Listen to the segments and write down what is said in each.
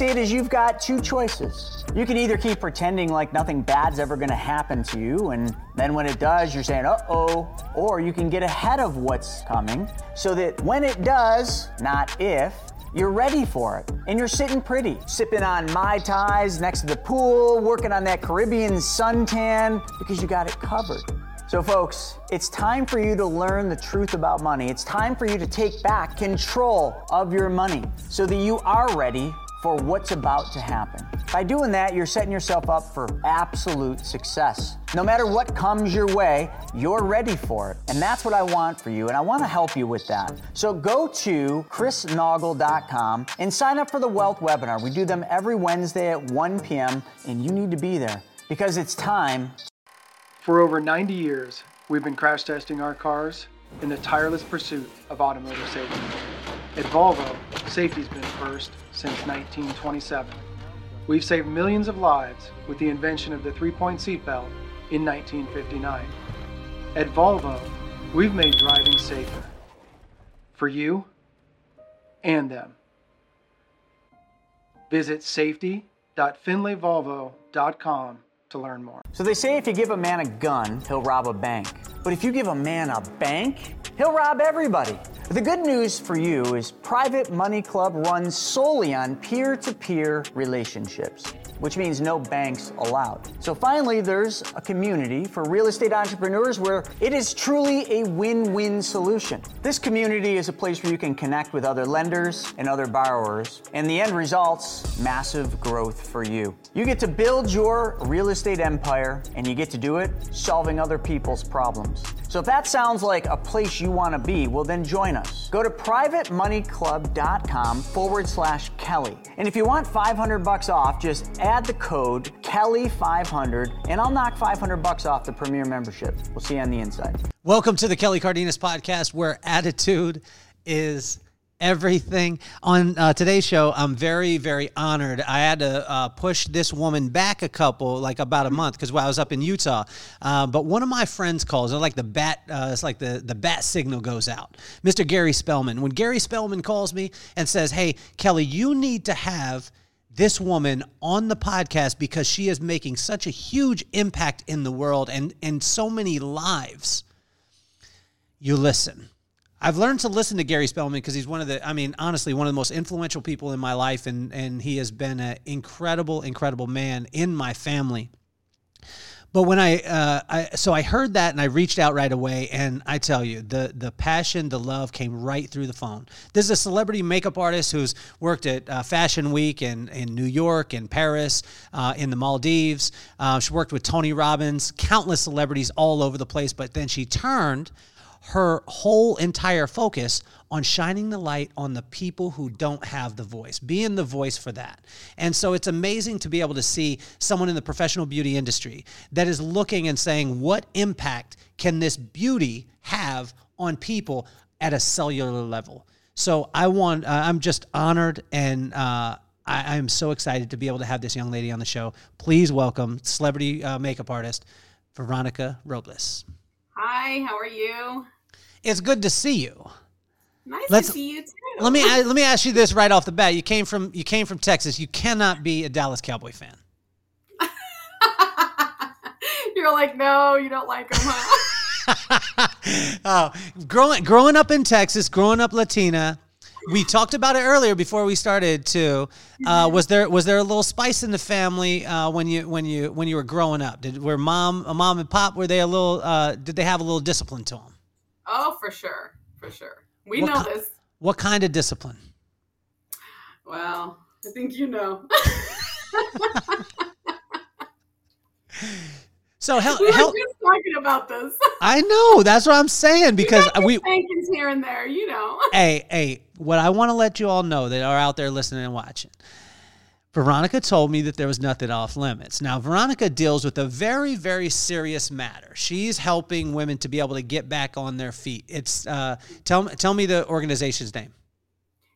see it is you've got two choices. You can either keep pretending like nothing bad's ever gonna happen to you, and then when it does, you're saying, uh oh, or you can get ahead of what's coming so that when it does, not if, you're ready for it. And you're sitting pretty, sipping on Mai Tais next to the pool, working on that Caribbean suntan because you got it covered. So, folks, it's time for you to learn the truth about money. It's time for you to take back control of your money so that you are ready for what's about to happen. By doing that, you're setting yourself up for absolute success. No matter what comes your way, you're ready for it. And that's what I want for you, and I want to help you with that. So go to chrisnaugle.com and sign up for the Wealth webinar. We do them every Wednesday at 1 p.m., and you need to be there because it's time For over 90 years, we've been crash testing our cars in the tireless pursuit of automotive safety. At Volvo, safety's been first since 1927. We've saved millions of lives with the invention of the three-point seatbelt in 1959. At Volvo, we've made driving safer. For you and them. Visit safety.finleyvolvo.com to learn more. So they say if you give a man a gun, he'll rob a bank. But if you give a man a bank, he'll rob everybody. The good news for you is Private Money Club runs solely on peer to peer relationships, which means no banks allowed. So finally, there's a community for real estate entrepreneurs where it is truly a win win solution. This community is a place where you can connect with other lenders and other borrowers, and the end result's massive growth for you. You get to build your real estate empire, and you get to do it solving other people's problems. So if that sounds like a place you want to be, well, then join us. Go to privatemoneyclub.com forward slash Kelly. And if you want 500 bucks off, just add the code Kelly500 and I'll knock 500 bucks off the premier membership. We'll see you on the inside. Welcome to the Kelly Cardenas podcast, where attitude is everything. On uh, today's show, I'm very, very honored. I had to uh, push this woman back a couple, like about a month, because I was up in Utah. Uh, but one of my friends calls. It's like the bat. Uh, it's like the the bat signal goes out. Mr. Gary Spellman. When Gary Spellman calls me and says, "Hey, Kelly, you need to have." This woman on the podcast because she is making such a huge impact in the world and in so many lives. You listen. I've learned to listen to Gary Spellman because he's one of the, I mean, honestly, one of the most influential people in my life, and and he has been an incredible, incredible man in my family. But when I, uh, I, so I heard that and I reached out right away, and I tell you, the the passion, the love came right through the phone. This is a celebrity makeup artist who's worked at uh, Fashion Week in in New York, in Paris, uh, in the Maldives. Uh, she worked with Tony Robbins, countless celebrities all over the place. But then she turned her whole entire focus on shining the light on the people who don't have the voice, being the voice for that. And so it's amazing to be able to see someone in the professional beauty industry that is looking and saying, what impact can this beauty have on people at a cellular level? So I want, uh, I'm just honored and, uh, I, am so excited to be able to have this young lady on the show. Please welcome celebrity uh, makeup artist Veronica Robles. Hi, how are you? It's good to see you. Nice Let's, to see you too. Let me let me ask you this right off the bat. You came from you came from Texas. You cannot be a Dallas Cowboy fan. You're like, no, you don't like them, huh? oh, growing growing up in Texas, growing up Latina, we talked about it earlier before we started too. Uh, was there was there a little spice in the family uh, when you when you when you were growing up? Did were mom a mom and pop were they a little uh, did they have a little discipline to them? Oh, for sure, for sure. We what know ki- this. What kind of discipline? Well, I think you know. So hell, we were hell, just talking about this. I know that's what I'm saying because we spankings here and there, you know. Hey, hey, what I want to let you all know that are out there listening and watching. Veronica told me that there was nothing off limits. Now, Veronica deals with a very, very serious matter. She's helping women to be able to get back on their feet. It's uh, tell tell me the organization's name.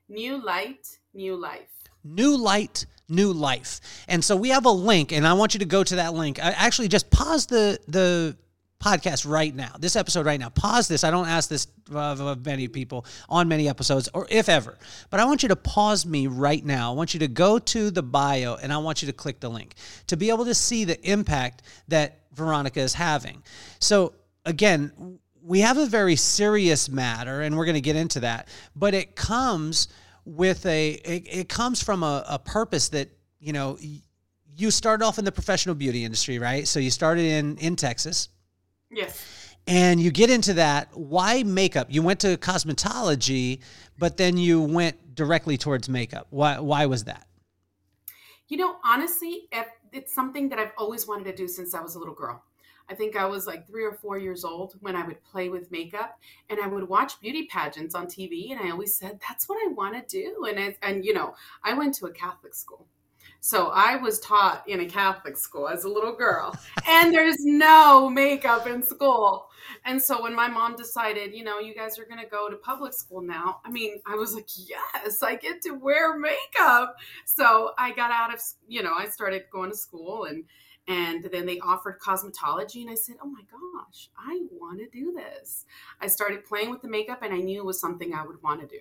New Light, New Life. New Light, New Life. And so we have a link, and I want you to go to that link. I actually just pause the the podcast right now, this episode right now, pause this. I don't ask this of, of many people on many episodes, or if ever, but I want you to pause me right now. I want you to go to the bio and I want you to click the link to be able to see the impact that Veronica is having. So, again, we have a very serious matter, and we're going to get into that, but it comes with a, it, it comes from a, a purpose that, you know, you started off in the professional beauty industry, right? So you started in in Texas. Yes. And you get into that. Why makeup? You went to cosmetology, but then you went directly towards makeup. Why? Why was that? You know, honestly, it's something that I've always wanted to do since I was a little girl. I think I was like three or four years old when I would play with makeup and I would watch beauty pageants on TV. And I always said, that's what I want to do. And, I, and, you know, I went to a Catholic school. So I was taught in a Catholic school as a little girl, and there's no makeup in school. And so when my mom decided, you know, you guys are going to go to public school now, I mean, I was like, yes, I get to wear makeup. So I got out of, you know, I started going to school and and then they offered cosmetology and i said oh my gosh i want to do this i started playing with the makeup and i knew it was something i would want to do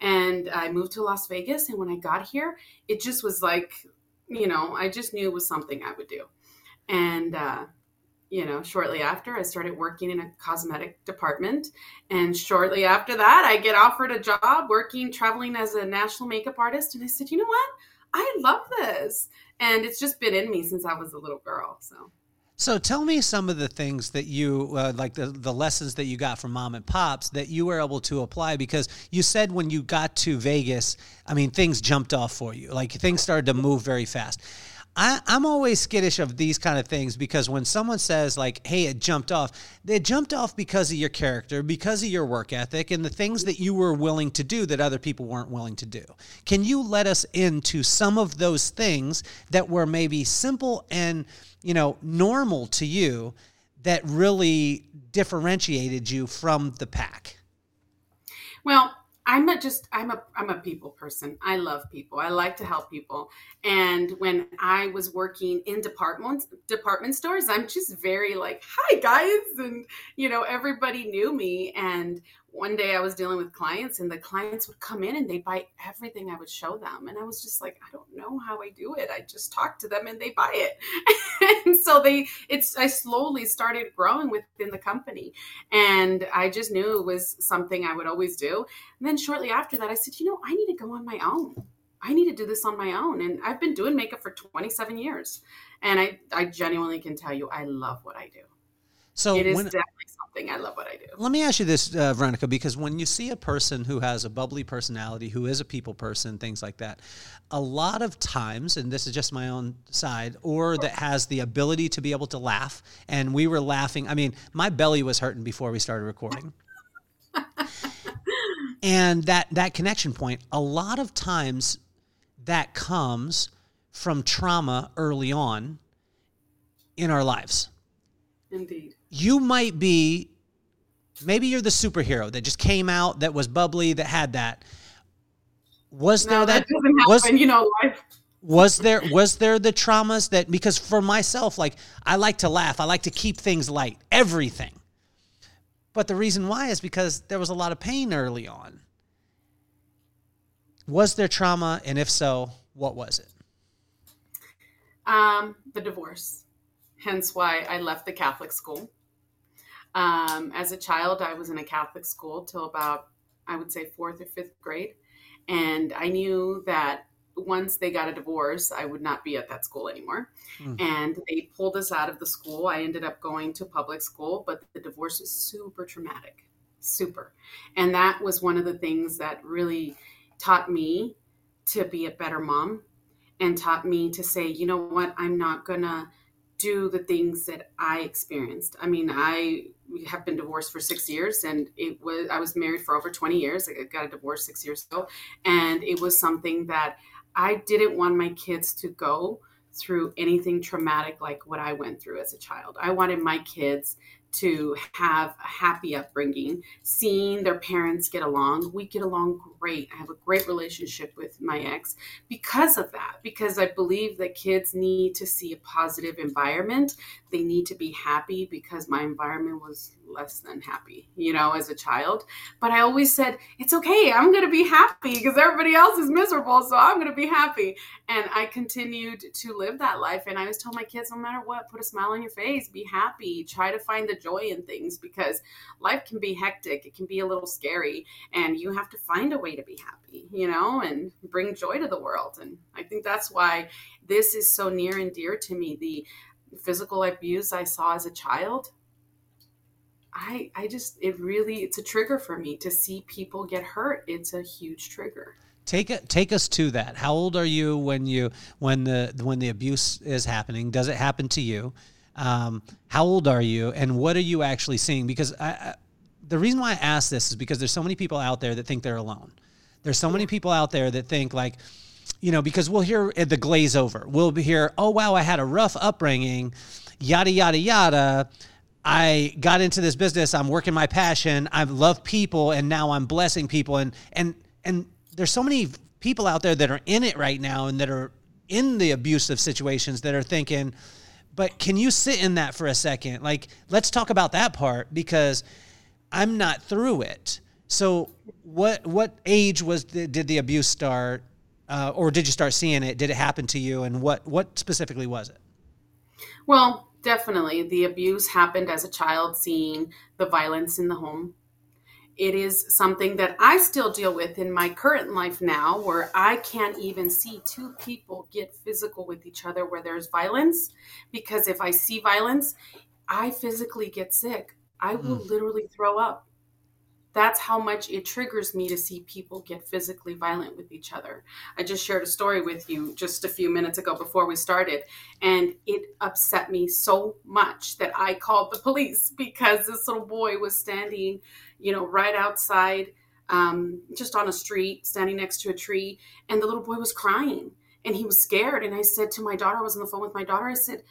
and i moved to las vegas and when i got here it just was like you know, I just knew it was something I would do. And, uh, you know, shortly after, I started working in a cosmetic department. And shortly after that, I get offered a job working, traveling as a national makeup artist. And I said, you know what? I love this. And it's just been in me since I was a little girl. So. So tell me some of the things that you uh, like the the lessons that you got from mom and pops that you were able to apply because you said when you got to Vegas, I mean things jumped off for you. Like things started to move very fast. I, am always skittish of these kind of things because when someone says like, "Hey, it jumped off," it jumped off because of your character, because of your work ethic, and the things that you were willing to do that other people weren't willing to do. Can you let us into some of those things that were maybe simple and you know normal to you that really differentiated you from the pack? Well, I'm not just I'm a I'm a people person. I love people. I like to help people. And when I was working in department department stores, I'm just very like, "Hi guys." And you know, everybody knew me and one day I was dealing with clients and the clients would come in and they buy everything I would show them. And I was just like, I don't know how I do it. I just talk to them and they buy it. and so they, it's, I slowly started growing within the company. And I just knew it was something I would always do. And then shortly after that, I said, you know, I need to go on my own. I need to do this on my own. And I've been doing makeup for 27 years. And I, I genuinely can tell you, I love what I do. So it is when, definitely something I love what I do. Let me ask you this, uh, Veronica, because when you see a person who has a bubbly personality, who is a people person, things like that, a lot of times, and this is just my own side, or that has the ability to be able to laugh, and we were laughing. I mean, my belly was hurting before we started recording. and that that connection point, a lot of times, that comes from trauma early on in our lives. Indeed you might be maybe you're the superhero that just came out that was bubbly that had that. Was no, there that, that was happen, you know life was there was there the traumas that because for myself like i like to laugh i like to keep things light everything. But the reason why is because there was a lot of pain early on. Was there trauma and if so what was it? Um the divorce. Hence why i left the catholic school um, as a child, I was in a Catholic school till about, I would say, fourth or fifth grade. And I knew that once they got a divorce, I would not be at that school anymore. Mm. And they pulled us out of the school. I ended up going to public school, but the divorce was super traumatic, super. And that was one of the things that really taught me to be a better mom and taught me to say, you know what, I'm not going to do the things that I experienced. I mean, I have been divorced for six years, and it was I was married for over twenty years. I got a divorce six years ago, and it was something that I didn't want my kids to go through anything traumatic like what I went through as a child. I wanted my kids to have a happy upbringing, seeing their parents get along. We get along great. I have a great relationship with my ex because of that, because I believe that kids need to see a positive environment. They need to be happy because my environment was less than happy, you know, as a child. But I always said, it's okay. I'm going to be happy because everybody else is miserable. So I'm going to be happy. And I continued to live that life. And I always tell my kids, no matter what, put a smile on your face, be happy, try to find the joy in things because life can be hectic. It can be a little scary. And you have to find a way to be happy, you know, and bring joy to the world. And I think that's why this is so near and dear to me. The physical abuse I saw as a child I I just it really it's a trigger for me to see people get hurt. It's a huge trigger. Take it take us to that. How old are you when you when the when the abuse is happening? Does it happen to you? Um, how old are you, and what are you actually seeing? Because I, I, the reason why I ask this is because there's so many people out there that think they're alone. There's so many people out there that think like, you know, because we'll hear the glaze over. We'll hear, oh wow, I had a rough upbringing, yada yada yada I got into this business. I'm working my passion. I love people, and now I'm blessing people. And and and there's so many people out there that are in it right now and that are in the abusive situations that are thinking, but can you sit in that for a second? Like, let's talk about that part because I'm not through it. So, what what age was the, did the abuse start, uh, or did you start seeing it? Did it happen to you, and what what specifically was it? Well, Definitely. The abuse happened as a child, seeing the violence in the home. It is something that I still deal with in my current life now, where I can't even see two people get physical with each other where there's violence. Because if I see violence, I physically get sick. I will mm. literally throw up that's how much it triggers me to see people get physically violent with each other. I just shared a story with you just a few minutes ago before we started, and it upset me so much that I called the police because this little boy was standing, you know, right outside, um, just on a street, standing next to a tree, and the little boy was crying and he was scared. And I said to my daughter, I was on the phone with my daughter, I said,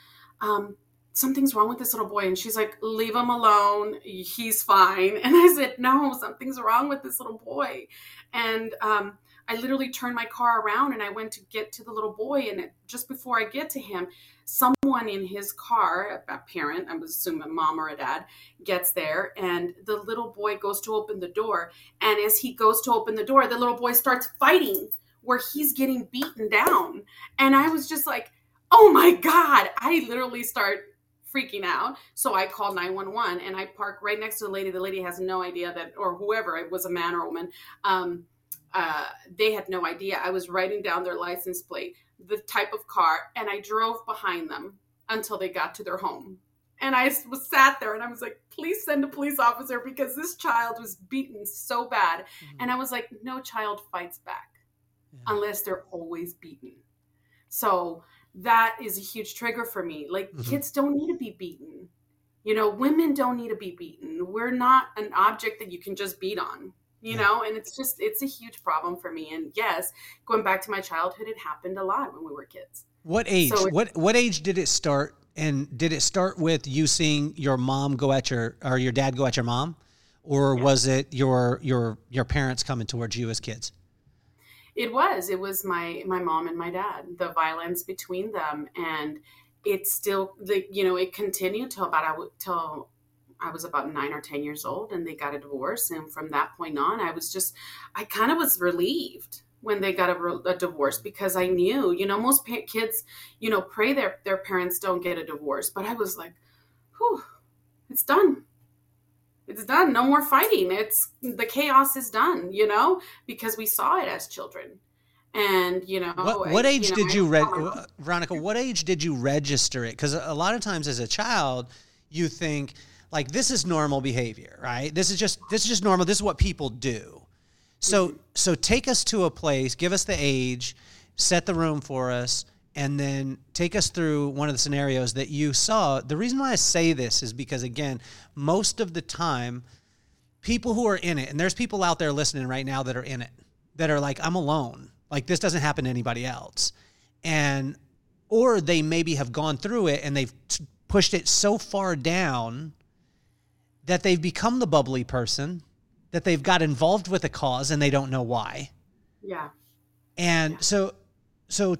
um, something's wrong with this little boy. And she's like, leave him alone. He's fine. And I said, no, something's wrong with this little boy. And um, I literally turned my car around and I went to get to the little boy. And just before I get to him, someone in his car, a parent, I'm assuming a mom or a dad, gets there. And the little boy goes to open the door. And as he goes to open the door, the little boy starts fighting where he's getting beaten down. And I was just like, oh my God. I literally start freaking out. So I called 911 and I park right next to the lady. The lady has no idea that, or whoever it was, a man or a woman. Um, uh, they had no idea. I was writing down their license plate, the type of car, and I drove behind them until they got to their home. And I was sat there and I was like, please send a police officer because this child was beaten so bad. Mm-hmm. And I was like, no child fights back yeah. unless they're always beaten. So that is a huge trigger for me. Like mm-hmm. kids don't need to be beaten. You know, women don't need to be beaten. We're not an object that you can just beat on. You yeah. know, and it's just it's a huge problem for me. And yes, going back to my childhood, it happened a lot when we were kids. What age? So what what age did it start? And did it start with you seeing your mom go at your or your dad go at your mom, or yeah. was it your your your parents coming towards you as kids? it was it was my my mom and my dad the violence between them and it still the you know it continued till about till I was about nine or ten years old and they got a divorce and from that point on I was just I kind of was relieved when they got a, a, divorce because I knew you know most pa- kids you know pray their their parents don't get a divorce but I was like whew it's done. It's done. No more fighting. It's the chaos is done you know because we saw it as children. And you know what, what age you know, did you read uh, veronica what age did you register it? Because a lot of times as a child you think like this is normal behavior right this is just this is just normal this is what people do so mm-hmm. so take us to a place give us the age set the room for us and then take us through one of the scenarios that you saw. The reason why I say this is because, again, most of the time, people who are in it, and there's people out there listening right now that are in it, that are like, I'm alone. Like, this doesn't happen to anybody else. And, or they maybe have gone through it and they've t- pushed it so far down that they've become the bubbly person, that they've got involved with a cause and they don't know why. Yeah. And Yeah. so, so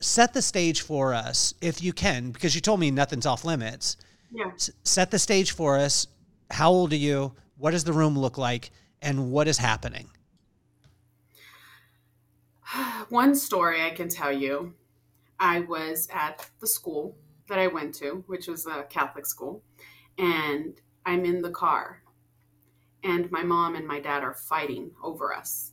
set the stage for us if you can, because you told me nothing's off limits. Yeah. S- set the stage for us. How old are you? What does the room look like? And what is happening? One story I can tell you I was at the school that I went to, which was a Catholic school, and I'm in the car, and my mom and my dad are fighting over us.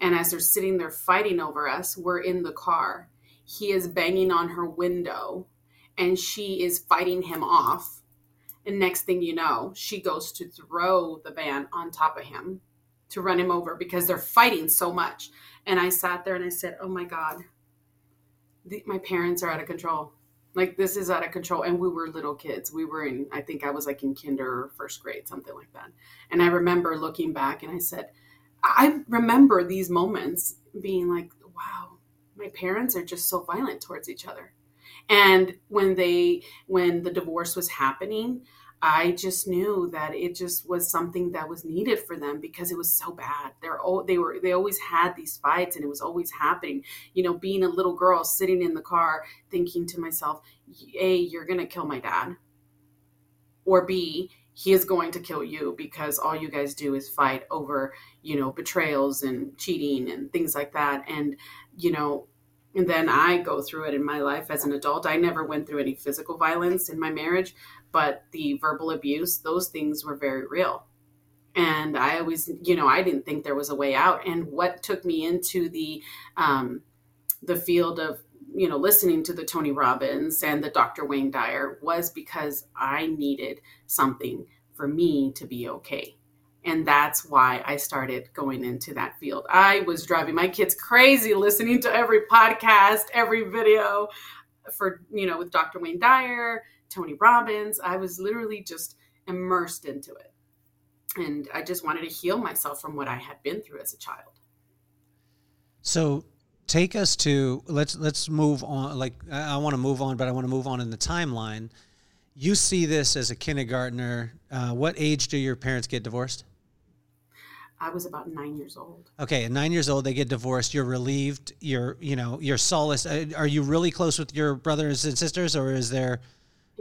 And as they're sitting there fighting over us, we're in the car. He is banging on her window, and she is fighting him off. And next thing you know, she goes to throw the van on top of him to run him over because they're fighting so much. And I sat there and I said, "Oh my God, the, my parents are out of control. Like this is out of control." And we were little kids. We were in, I think I was like in kinder or first grade, something like that. And I remember looking back and I said, I remember these moments being like, "Wow, my parents are just so violent towards each other." And when they, when the divorce was happening, I just knew that it just was something that was needed for them because it was so bad. They're all they were they always had these fights and it was always happening. You know, being a little girl sitting in the car thinking to myself, A, you're gonna kill my dad. Or B, he is going to kill you because all you guys do is fight over, you know, betrayals and cheating and things like that. And, you know, and then I go through it in my life as an adult. I never went through any physical violence in my marriage, but the verbal abuse, those things were very real. And I always, you know, I didn't think there was a way out. And what took me into the um, the field of, you know, listening to the Tony Robbins and the Dr. Wayne Dyer was because I needed something for me to be okay. And that's why I started going into that field. I was driving my kids crazy listening to every podcast, every video for, you know, with Dr. Wayne Dyer, Tony Robbins. I was literally just immersed into it. And I just wanted to heal myself from what I had been through as a child. So take us to let's let's move on. Like I, want to move on, but I want to move on in the timeline. You see this as a kindergartner. Uh, what age do your parents get divorced? I was about nine years old. Okay, at nine years old, they get divorced. You're relieved. You're, you know, you're solaced. Uh, Are you really close with your brothers and sisters, or is there?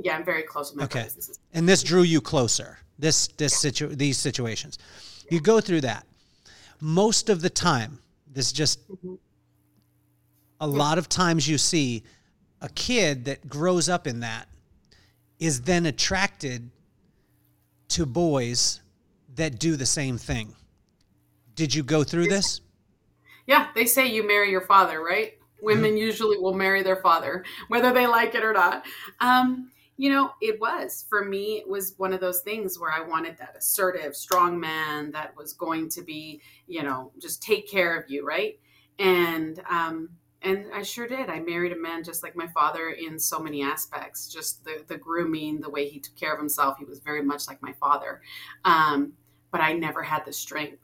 Yeah, I'm very close with my Okay, brothers and this drew you closer. This, this situ, these situations. You go through that. Most of the time, this is just a lot of times you see a kid that grows up in that is then attracted to boys that do the same thing. Did you go through this? Yeah, they say you marry your father, right? Women usually will marry their father, whether they like it or not. Um, you know, it was for me. It was one of those things where I wanted that assertive, strong man that was going to be, you know, just take care of you, right? And um, and I sure did. I married a man just like my father in so many aspects. Just the the grooming, the way he took care of himself. He was very much like my father. Um, but I never had the strength.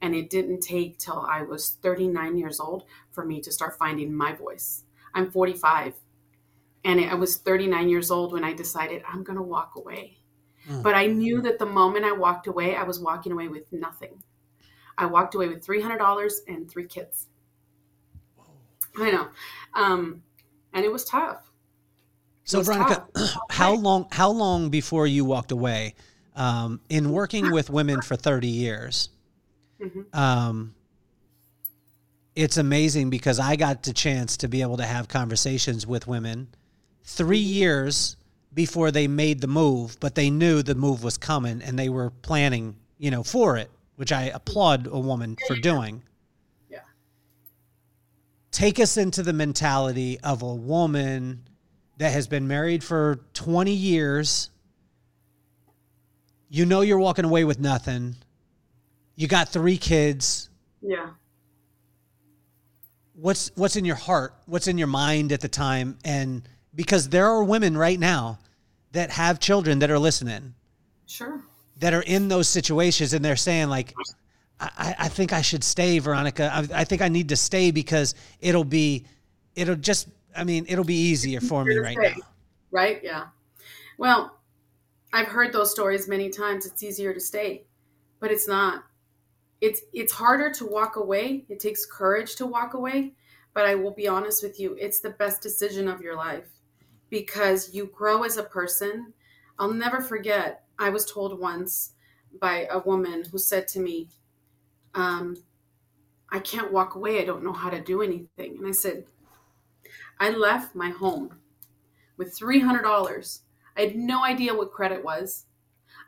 And it didn't take till I was 39 years old for me to start finding my voice. I'm 45. And I was 39 years old when I decided I'm going to walk away. Mm. But I knew that the moment I walked away, I was walking away with nothing. I walked away with $300 and three kids. I know. Um, and it was tough. So, was Veronica, tough. how long how long before you walked away? Um, in working with women for thirty years, Mhm. um, it's amazing because I got the chance to be able to have conversations with women three years before they made the move, but they knew the move was coming and they were planning, you know, for it, which I applaud a woman for doing. Yeah. Take us into the mentality of a woman that has been married for 20 years. You know you're walking away with nothing. You got three kids. Yeah. What's what's in your heart? What's in your mind at the time? And because there are women right now that have children that are listening Sure. that are in those situations and they're saying like I, I think I should stay, Veronica. I, I think I need to stay because it'll be it'll just I mean, it'll be easier for me right stay. now. Right? Yeah. Well, I've heard those stories many times. It's easier to stay, but it's not. It's it's harder to walk away. It takes courage to walk away, but I will be honest with you, it's the best decision of your life because you grow as a person. I'll never forget. I was told once by a woman who said to me, um, I can't walk away. I don't know how to do anything. And I said, I left my home with $300. I had no idea what credit was.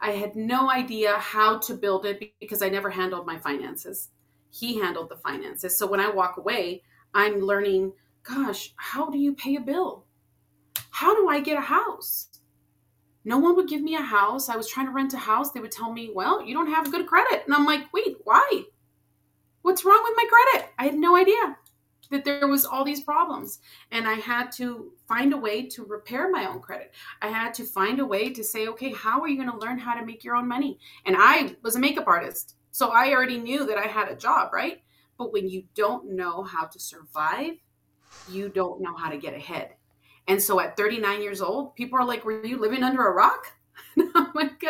I had no idea how to build it because I never handled my finances. He handled the finances. So when I walk away, I'm learning, gosh, how do you pay a bill? How do I get a house? No one would give me a house. I was trying to rent a house. They would tell me, well, you don't have good credit. And I'm like, wait, why? What's wrong with my credit? I had no idea that there was all these problems and i had to find a way to repair my own credit i had to find a way to say okay how are you going to learn how to make your own money and i was a makeup artist so i already knew that i had a job right but when you don't know how to survive you don't know how to get ahead and so at 39 years old people are like were you living under a rock? I'm like,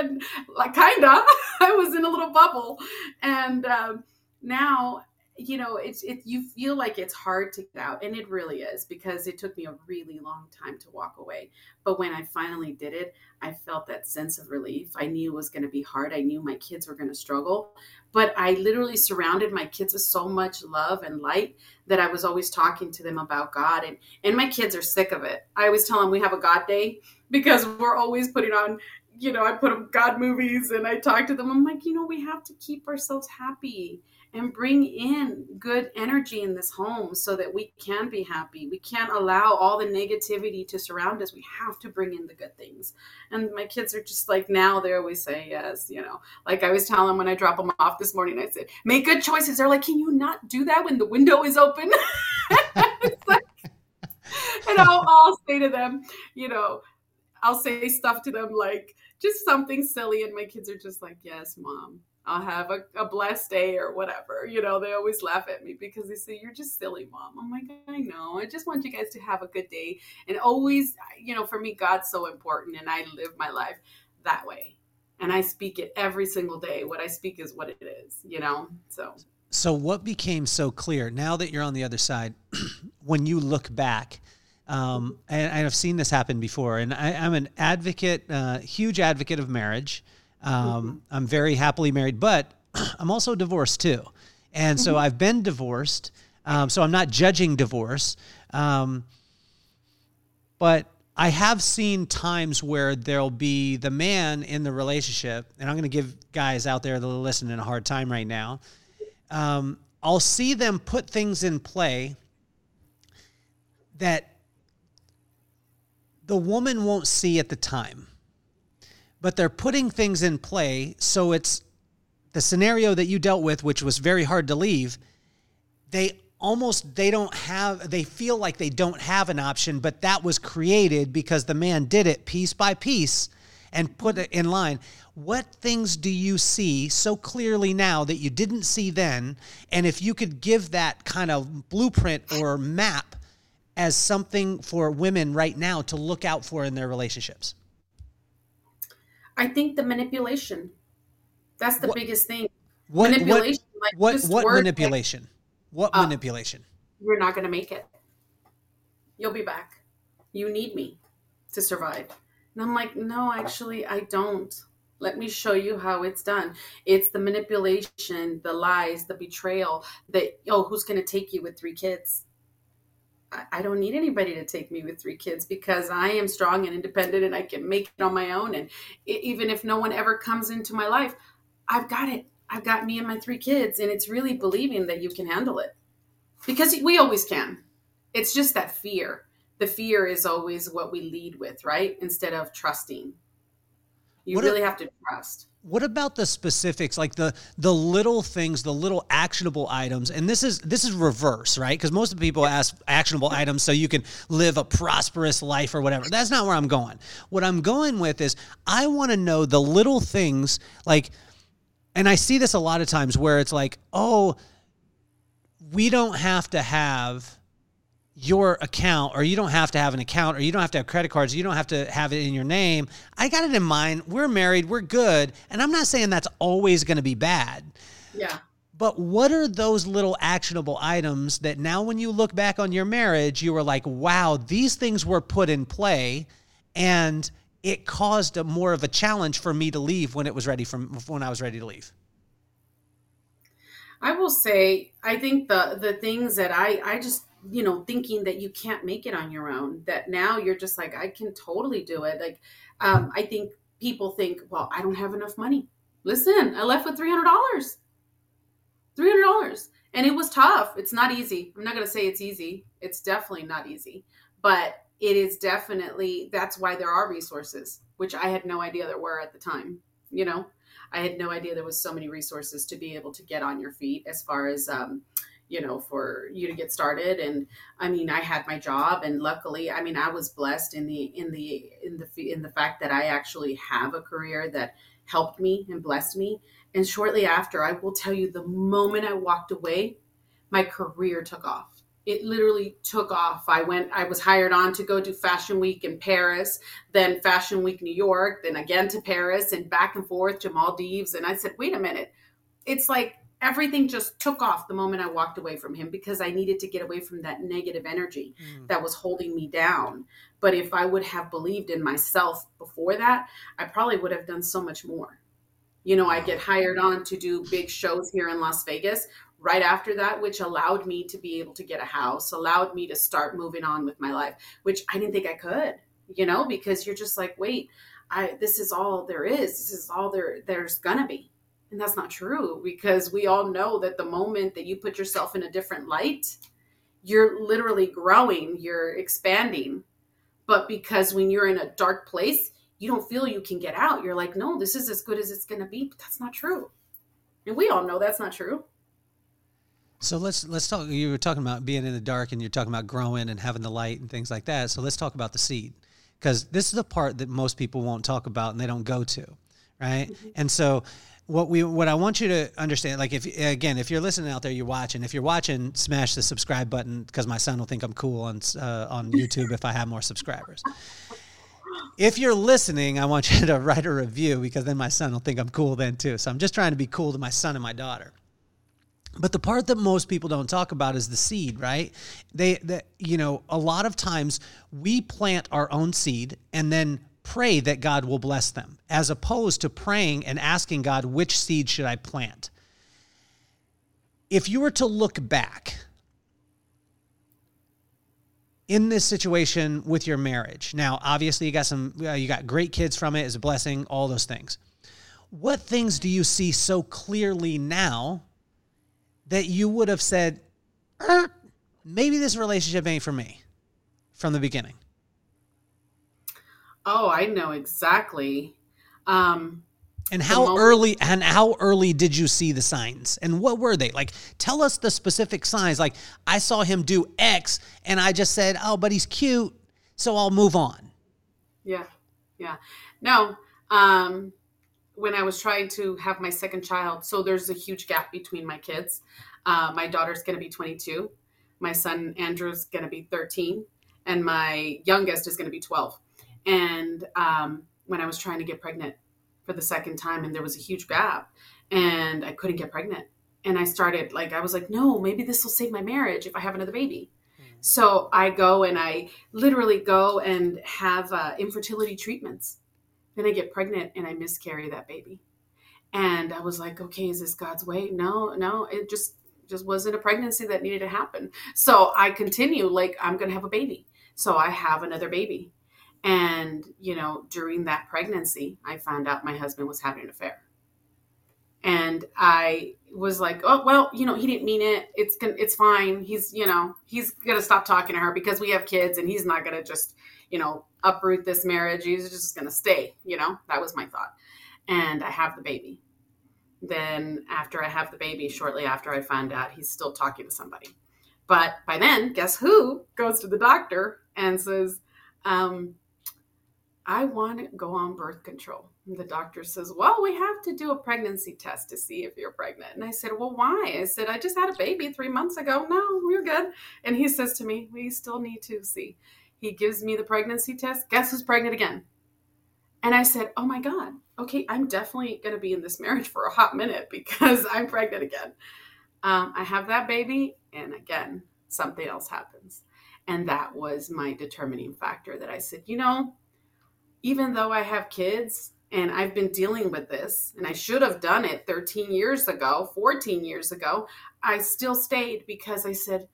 like kinda. I was in a little bubble, and um, now you know it's it you feel like it's hard to get out and it really is because it took me a really long time to walk away. But when i finally did it i felt that sense of relief. I knew it was going to be hard. I knew my kids were going to struggle but i literally surrounded my kids with so much love and light that i was always talking to them about god and and my kids are sick of it. I always tell them we have a god day because we're always putting on you know i put up god movies and i talk to them. I'm like you know we have to keep ourselves happy and bring in good energy in this home so that we can be happy. We can't allow all the negativity to surround us. We have to bring in the good things. And my kids are just like now they always say yes, you know. Like I was telling them when I drop them off this morning, I said, "Make good choices." They're like, "Can you not do that when the window is open?" like, and I'll, I'll say to them, you know, I'll say stuff to them like just something silly, and my kids are just like, "Yes, mom." I'll have a, a blessed day or whatever. You know, they always laugh at me because they say, You're just silly, mom. I'm like, I know. I just want you guys to have a good day. And always, you know, for me, God's so important and I live my life that way. And I speak it every single day. What I speak is what it is, you know? So. So, what became so clear now that you're on the other side, when you look back, um, and, I've seen this happen before, and I, am an advocate, uh, huge advocate of marriage. Um. I'm very happily married, but I'm also divorced too. And so mm-hmm. I've been divorced. Um, so I'm not judging divorce. Um, but I have seen times where there'll be the man in the relationship, and I'm going to give guys out there that are listening a hard time right now. Um, I'll see them put things in play that the woman won't see at the time but they're putting things in play so it's the scenario that you dealt with which was very hard to leave they almost they don't have they feel like they don't have an option but that was created because the man did it piece by piece and put it in line. What things do you see so clearly now that you didn't see then? And if you could give that kind of blueprint or map as something for women right now to look out for in their relationships I think the manipulation. That's the what, biggest thing. What, manipulation. What, like what, what manipulation? What uh, manipulation? You're not going to make it. You'll be back. You need me to survive. And I'm like, no, actually, I don't. Let me show you how it's done. It's the manipulation, the lies, the betrayal, the, oh, who's going to take you with three kids? I don't need anybody to take me with three kids because I am strong and independent and I can make it on my own. And even if no one ever comes into my life, I've got it. I've got me and my three kids. And it's really believing that you can handle it because we always can. It's just that fear. The fear is always what we lead with, right? Instead of trusting. You what really a, have to trust. What about the specifics, like the the little things, the little actionable items? And this is this is reverse, right? Because most of the people ask actionable items so you can live a prosperous life or whatever. That's not where I'm going. What I'm going with is I want to know the little things, like, and I see this a lot of times where it's like, oh, we don't have to have your account or you don't have to have an account or you don't have to have credit cards you don't have to have it in your name i got it in mind we're married we're good. And i'm not saying that's always going to be bad. Yeah. but what are those little actionable items that now when you look back on your marriage you were like wow these things were put in play and it caused a more of a challenge for me to leave when it was ready from when i was ready to leave? I will say, I think the the things that I I just you know thinking that you can't make it on your own. That now you're just like I can totally do it. Like um, I think people think, well, I don't have enough money. Listen, I left with three hundred dollars. Three hundred dollars, and it was tough. It's not easy. I'm not gonna say it's easy. It's definitely not easy, but it is definitely that's why there are resources, which I had no idea there were at the time. You know, I had no idea there was so many resources to be able to get on your feet as far as um, you know for you to get started and i mean i had my job and luckily i mean i was blessed in the in the in the in the fact that i actually have a career that helped me and blessed me and shortly after i will tell you the moment i walked away my career took off it literally took off. I went, I was hired on to go do Fashion Week in Paris, then Fashion Week New York, then again to Paris and back and forth to Maldives. And I said, wait a minute. It's like everything just took off the moment I walked away from him because I needed to get away from that negative energy mm. that was holding me down. But if I would have believed in myself before that, I probably would have done so much more. You know, I get hired on to do big shows here in Las Vegas right after that, which allowed me to be able to get a house, allowed me to start moving on with my life, which I didn't think I could, you know, because you're just like, wait, I this is all there is. This is all there there's gonna be. And that's not true because we all know that the moment that you put yourself in a different light, you're literally growing, you're expanding. But because when you're in a dark place, you don't feel you can get out. You're like, no, this is as good as it's going to be. But that's not true. And we all know that's not true. So let's let's talk. You were talking about being in the dark, and you're talking about growing and having the light and things like that. So let's talk about the seed, because this is the part that most people won't talk about and they don't go to, right? Mm-hmm. And so what we what I want you to understand, like if again, if you're listening out there, you're watching. If you're watching, smash the subscribe button because my son will think I'm cool on uh, on YouTube if I have more subscribers. If you're listening, I want you to write a review because then my son will think I'm cool then too. So I'm just trying to be cool to my son and my daughter. But the part that most people don't talk about is the seed, right? They that you know, a lot of times we plant our own seed and then pray that God will bless them, as opposed to praying and asking God, which seed should I plant? If you were to look back in this situation with your marriage, now obviously you got some, uh, you got great kids from it, it, is a blessing, all those things. What things do you see so clearly now that you would have said, er, maybe this relationship ain't for me from the beginning? Oh, I know exactly. Um, and how moment- early and how early did you see the signs? And what were they? Like tell us the specific signs. Like I saw him do X and I just said, "Oh, but he's cute, so I'll move on." Yeah. Yeah. No. Um when I was trying to have my second child, so there's a huge gap between my kids. Uh, my daughter's going to be 22, my son Andrew's going to be 13, and my youngest is going to be 12. And um, when I was trying to get pregnant for the second time, and there was a huge gap, and I couldn't get pregnant, and I started like I was like, no, maybe this will save my marriage if I have another baby. Hmm. So I go and I literally go and have uh, infertility treatments then I get pregnant and I miscarry that baby. And I was like, okay, is this God's way? No, no, it just just wasn't a pregnancy that needed to happen. So I continue like I'm going to have a baby. So I have another baby. And, you know, during that pregnancy, I found out my husband was having an affair. And I was like, oh, well, you know, he didn't mean it. It's it's fine. He's, you know, he's going to stop talking to her because we have kids and he's not going to just, you know, uproot this marriage. He's just going to stay, you know? That was my thought. And I have the baby. Then, after I have the baby, shortly after I find out he's still talking to somebody. But by then, guess who goes to the doctor and says, um, I want to go on birth control. And the doctor says, Well, we have to do a pregnancy test to see if you're pregnant. And I said, Well, why? I said, I just had a baby three months ago. No, we're good. And he says to me, We still need to see. He gives me the pregnancy test. Guess who's pregnant again? And I said, Oh my God, okay, I'm definitely going to be in this marriage for a hot minute because I'm pregnant again. Um, I have that baby, and again, something else happens. And that was my determining factor that I said, you know, even though I have kids and I've been dealing with this, and I should have done it 13 years ago, 14 years ago, I still stayed because I said,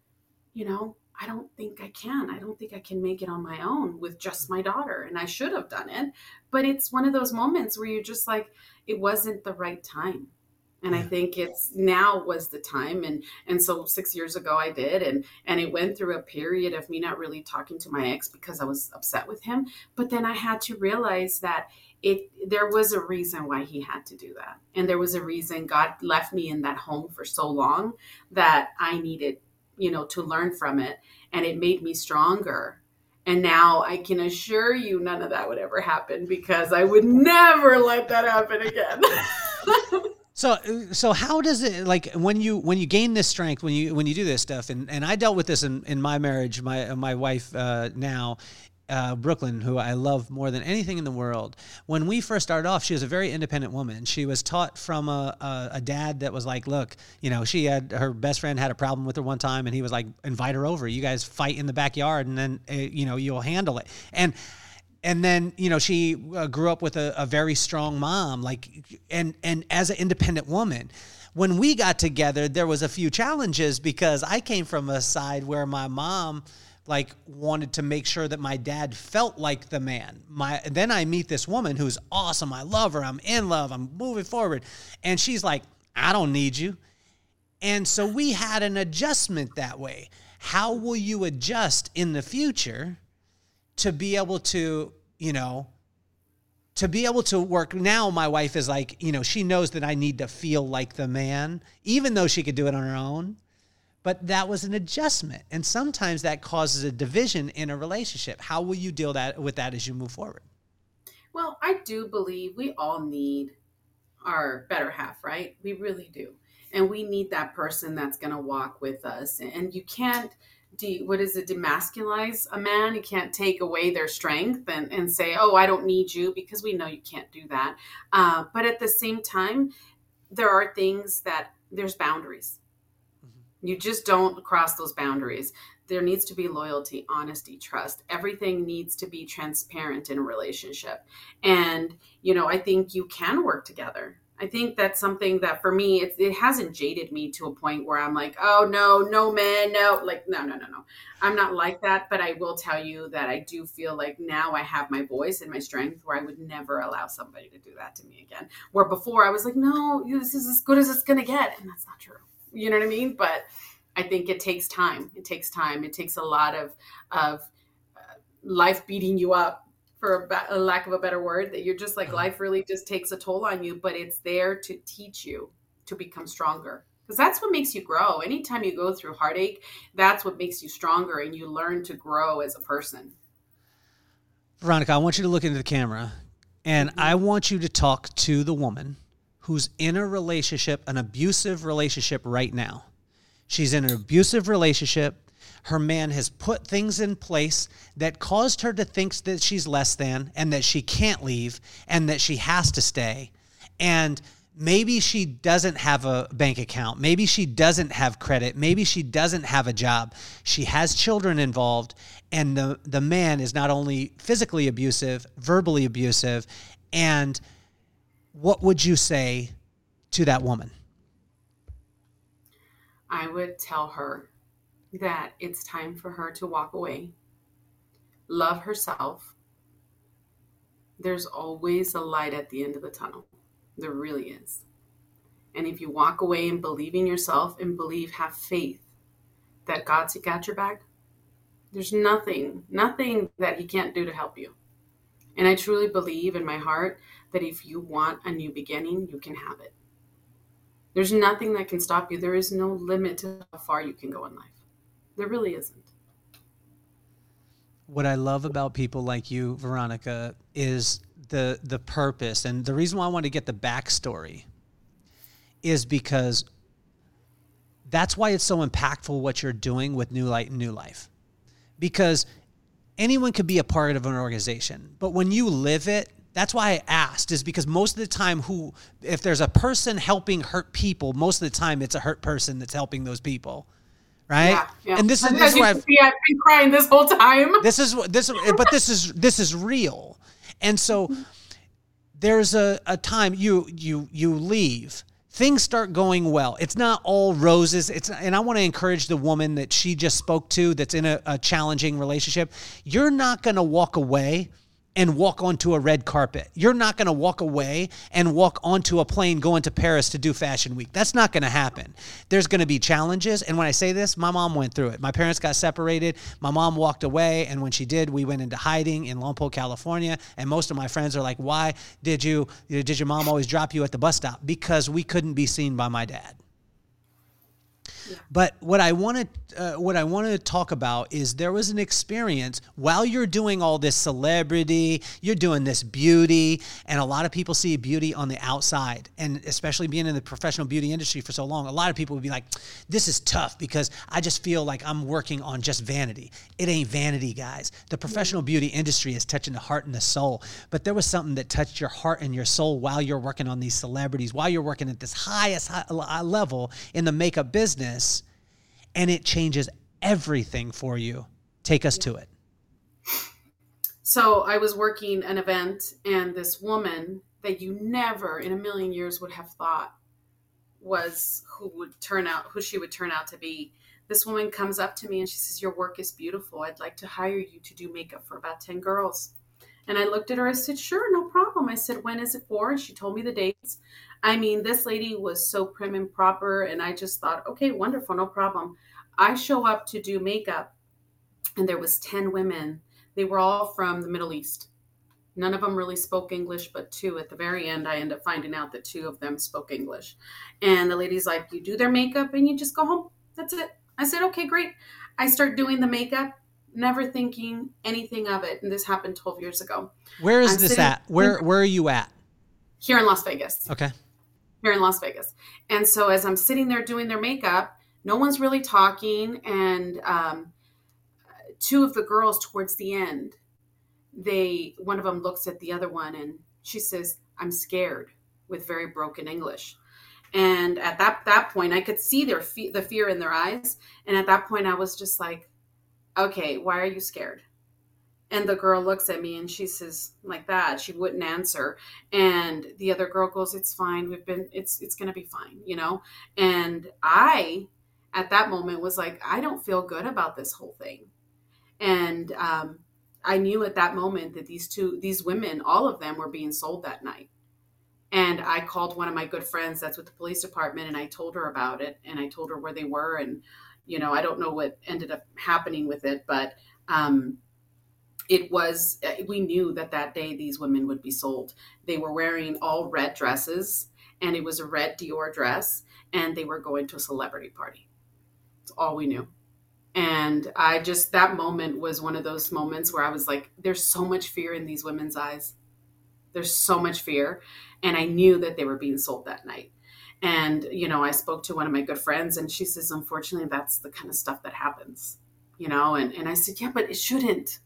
you know, I don't think I can. I don't think I can make it on my own with just my daughter. And I should have done it. But it's one of those moments where you're just like, it wasn't the right time. And I think it's now was the time. And and so six years ago I did. And and it went through a period of me not really talking to my ex because I was upset with him. But then I had to realize that it there was a reason why he had to do that. And there was a reason God left me in that home for so long that I needed you know, to learn from it. And it made me stronger. And now I can assure you none of that would ever happen because I would never let that happen again. So, so how does it like when you when you gain this strength when you when you do this stuff and, and I dealt with this in, in my marriage my my wife uh, now uh, Brooklyn, who I love more than anything in the world. When we first started off, she was a very independent woman. She was taught from a, a, a, dad that was like, look, you know, she had her best friend had a problem with her one time, and he was like, invite her over. You guys fight in the backyard, and then uh, you know you'll handle it. And and then you know she uh, grew up with a, a very strong mom, like and and as an independent woman when we got together, there was a few challenges because I came from a side where my mom like wanted to make sure that my dad felt like the man. My then I meet this woman who's awesome. I love her. I'm in love. I'm moving forward. And she's like, "I don't need you." And so we had an adjustment that way. How will you adjust in the future to be able to, you know, to be able to work. Now my wife is like you know she knows that i need to feel like the man even though she could do it on her own. But that was an adjustment. And sometimes that causes a division in a relationship. How will you deal that with that as you move forward? Well i do believe we all need our better half right? We really do. And we need that person that's going to walk with us. And you can't de, what is it demasculize a man you can't take away their strength and, and say oh i don't need you because we know you can't do that uh, but at the same time there are things that there's boundaries you just don't cross those boundaries. There needs to be loyalty, honesty, trust. Everything needs to be transparent in a relationship. And, you know, I think you can work together. I think that's something that for me, it, it hasn't jaded me to a point where I'm like, oh, no, no, man, no. Like, no, no, no, no. I'm not like that. But I will tell you that I do feel like now I have my voice and my strength where I would never allow somebody to do that to me again. Where before I was like, no, this is as good as it's to get. And that's not true. You know what I mean? But I think it takes time. It takes time. It takes a lot of of uh, life beating you up, for a, a, lack of a better word. That you're just like uh-huh. life really just takes a toll on you, but it's there to teach you to become stronger. Because that's what makes you grow. Anytime you go through heartache, that's what makes you stronger, and you learn to grow as a person. Veronica, I want you to look into the camera, and mm-hmm. I want you to talk to the woman who's in a relationship, an abusive relationship right now. She's in an abusive relationship. Her man has put things in place that caused her to think that she's less than and that she can't leave and that she has to stay. And maybe she doesn't have a bank account. Maybe she doesn't have credit. Maybe she doesn't have a job. She has children involved. And the, the man is not only physically abusive, verbally abusive. And what would you say to that woman? I would tell her that it's time for her to walk away, love herself. There's always a light at the end of the tunnel. There really is. And if you walk away and believe in yourself and believe, have faith that God's got your back, there's nothing, nothing that He can't do to help you. And I truly believe in my heart that if you want a new beginning, you can have it. There's nothing that can stop you. There is no limit to how far you can go in life. There really isn't. what I love about people like you, Veronica, is the the purpose and the reason why I want to get the backstory is because that's why it's so impactful what you're doing with New Light and New Life. Because anyone could be a part of an organization, but when you live it, that's why I asked is because most of the time who if there's a person helping hurt people, most of the time it's a hurt person that's helping those people. Right? Yeah, yeah. And this is this is why I've, see, I've been crying this whole time. this is this but this is this is real. And so there's a, a time you you you leave things start going well. It's not all roses. It's and I want to encourage the woman that she just spoke to that's in a, a challenging relationship. You're not going to walk away and walk onto a red carpet. You're not going to walk away and walk onto a plane going to Paris to do Fashion Week. That's not going to happen. There's going to be challenges. And when I say this, my mom went through it. My parents got separated. My mom walked away. And when she did, we went into hiding in Lompoc, California. And most of my friends are like, why did you, did your mom always drop you at the bus stop? Because we couldn't be seen by my dad. But what I want to uh, what I want to talk about is there was an experience while you're doing all this celebrity, you're doing this beauty, and a lot of people see beauty on the outside, and especially being in the professional beauty industry for so long, a lot of people would be like, "This is tough because I just feel like I'm working on just vanity. It ain't vanity, guys. The professional beauty industry is touching the heart and the soul. But there was something that touched your heart and your soul while you're working on these celebrities, while you're working at this highest high level in the makeup business." And it changes everything for you. Take us to it. So I was working an event, and this woman that you never in a million years would have thought was who would turn out who she would turn out to be. This woman comes up to me and she says, Your work is beautiful. I'd like to hire you to do makeup for about 10 girls. And I looked at her, I said, Sure, no problem. I said, When is it for? And she told me the dates. I mean, this lady was so prim and proper, and I just thought, okay, wonderful, no problem. I show up to do makeup, and there was 10 women. They were all from the Middle East. None of them really spoke English, but two at the very end, I end up finding out that two of them spoke English. And the lady's like, You do their makeup and you just go home. That's it. I said, Okay, great. I start doing the makeup, never thinking anything of it. And this happened 12 years ago. Where is I'm this at? Where Where are you at? Here in Las Vegas. Okay here in Las Vegas. And so as I'm sitting there doing their makeup, no one's really talking. And um, two of the girls towards the end, they one of them looks at the other one and she says, "I'm scared," with very broken English. And at that that point, I could see their fe- the fear in their eyes. And at that point, I was just like, "Okay, why are you scared?" And the girl looks at me and she says like that. She wouldn't answer. And the other girl goes it's fine. We've been it's it's going to be fine you know? And i at that moment was like i don't feel good about this whole thing. And um, i knew at that moment that these two these women all of them were being sold that night. And i called one of my good friends that's with the police department and i told her about it and i told her where they were and you know i don't know what ended up happening with it but um, it was uh, we knew that that day these women would be sold. They were wearing all red dresses and it was a red dior dress and they were going to a celebrity party. It's all we knew. And i just that moment was one of those moments where i was like there's so much fear in these women's eyes. There's so much fear. And i knew that they were being sold that night. And you know i spoke to one of my good friends and she says unfortunately that's the kind of stuff that happens you know? And, and i said yeah but it shouldn't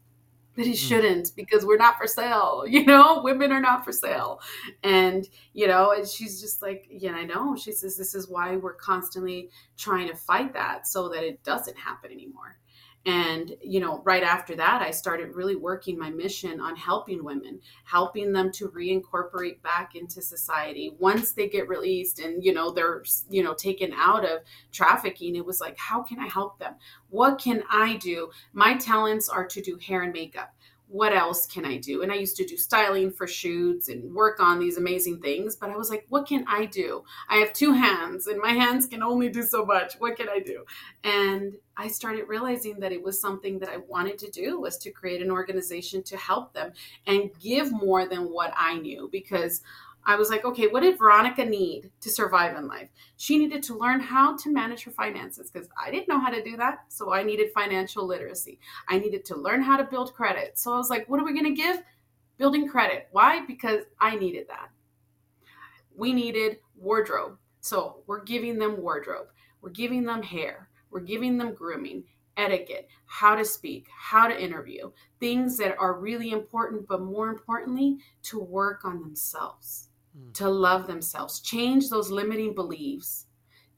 that he hmm. shouldn't because we're not for sale you know? Women are not for sale. And you know and she's just like yeah i know. She says this is why we're constantly trying to fight that so that it doesn't happen anymore and, you know, right after that, I started really working my mission on helping women, helping them to reincorporate back into society. Once they get released and, you know, they're, you know, taken out of trafficking, it was like, how can I help them? What can I do? My talents are to do hair and makeup what else can I do? And I used to do styling for shoots and work on these amazing things, but I was like, what can I do? I have two hands and my hands can only do so much. What can I do? And I started realizing that it was something that I wanted to do was to create an organization to help them and give more than what I knew because I was like, okay, what did Veronica need to survive in life? She needed to learn how to manage her finances because I didn't know how to do that. So I needed financial literacy. I needed to learn how to build credit. So I was like, what are we going to give? Building credit. Why? Because I needed that. We needed wardrobe. So we're giving them wardrobe. We're giving them hair. We're giving them grooming etiquette, how to speak, how to interview, things that are really important, but more importantly, to work on themselves, to love themselves, change those limiting beliefs,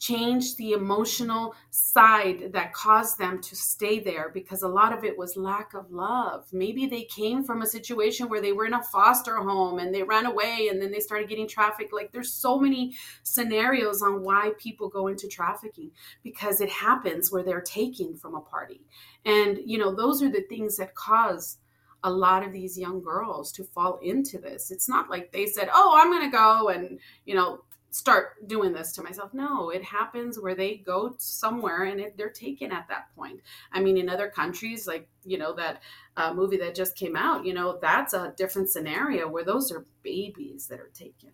change the emotional side that caused them to stay there because a lot of it was lack of love. Maybe they came from a situation where they were in a foster home and they ran away and then they started getting trafficked. Like there's so many scenarios on why people go into trafficking because it happens where they're taken from a party. And you know, those are the things that cause a lot of these young girls to fall into this. It's not like they said, "Oh, I'm going to go and, you know, start doing this to myself. No, it happens where they go somewhere and it, they're taken at that point. I mean, in other countries, like, you know, that uh, movie that just came out, you know, that's a different scenario where those are babies that are taken.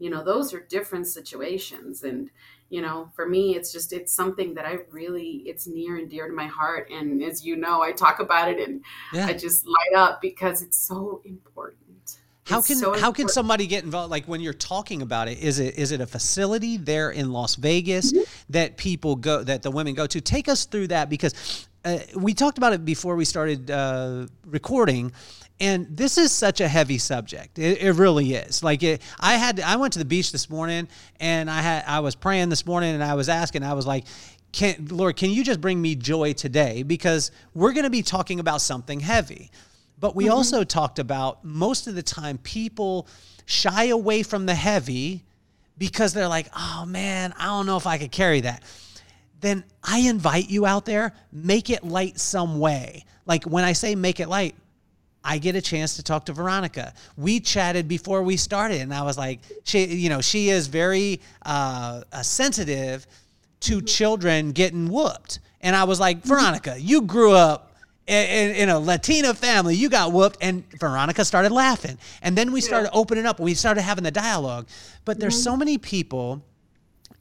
You know, those are different situations. And, you know, for me, it's just, it's something that I really, it's near and dear to my heart. And as you know, I talk about it and yeah. I just light up because it's so important how can so how can somebody get involved? Like when you're talking about it, is it is it a facility there in Las Vegas mm-hmm. that people go that the women go to? Take us through that because uh, we talked about it before we started uh, recording, and this is such a heavy subject. It, it really is. Like it, I had I went to the beach this morning and I had I was praying this morning and I was asking I was like. Can, Lord, can you just bring me joy today? Because we're going to be talking about something heavy. But we mm-hmm. also talked about most of the time people shy away from the heavy because they're like, oh man, I don't know if I could carry that. Then I invite you out there, make it light some way. Like when I say make it light, I get a chance to talk to Veronica. We chatted before we started, and I was like, she, you know, she is very uh, uh sensitive to children getting whooped. And I was like, mm-hmm. Veronica, you grew up in, in, a Latina family, you got whooped, and Veronica started laughing. And then we started opening up, we started having the dialogue. But there's mm-hmm. so many people,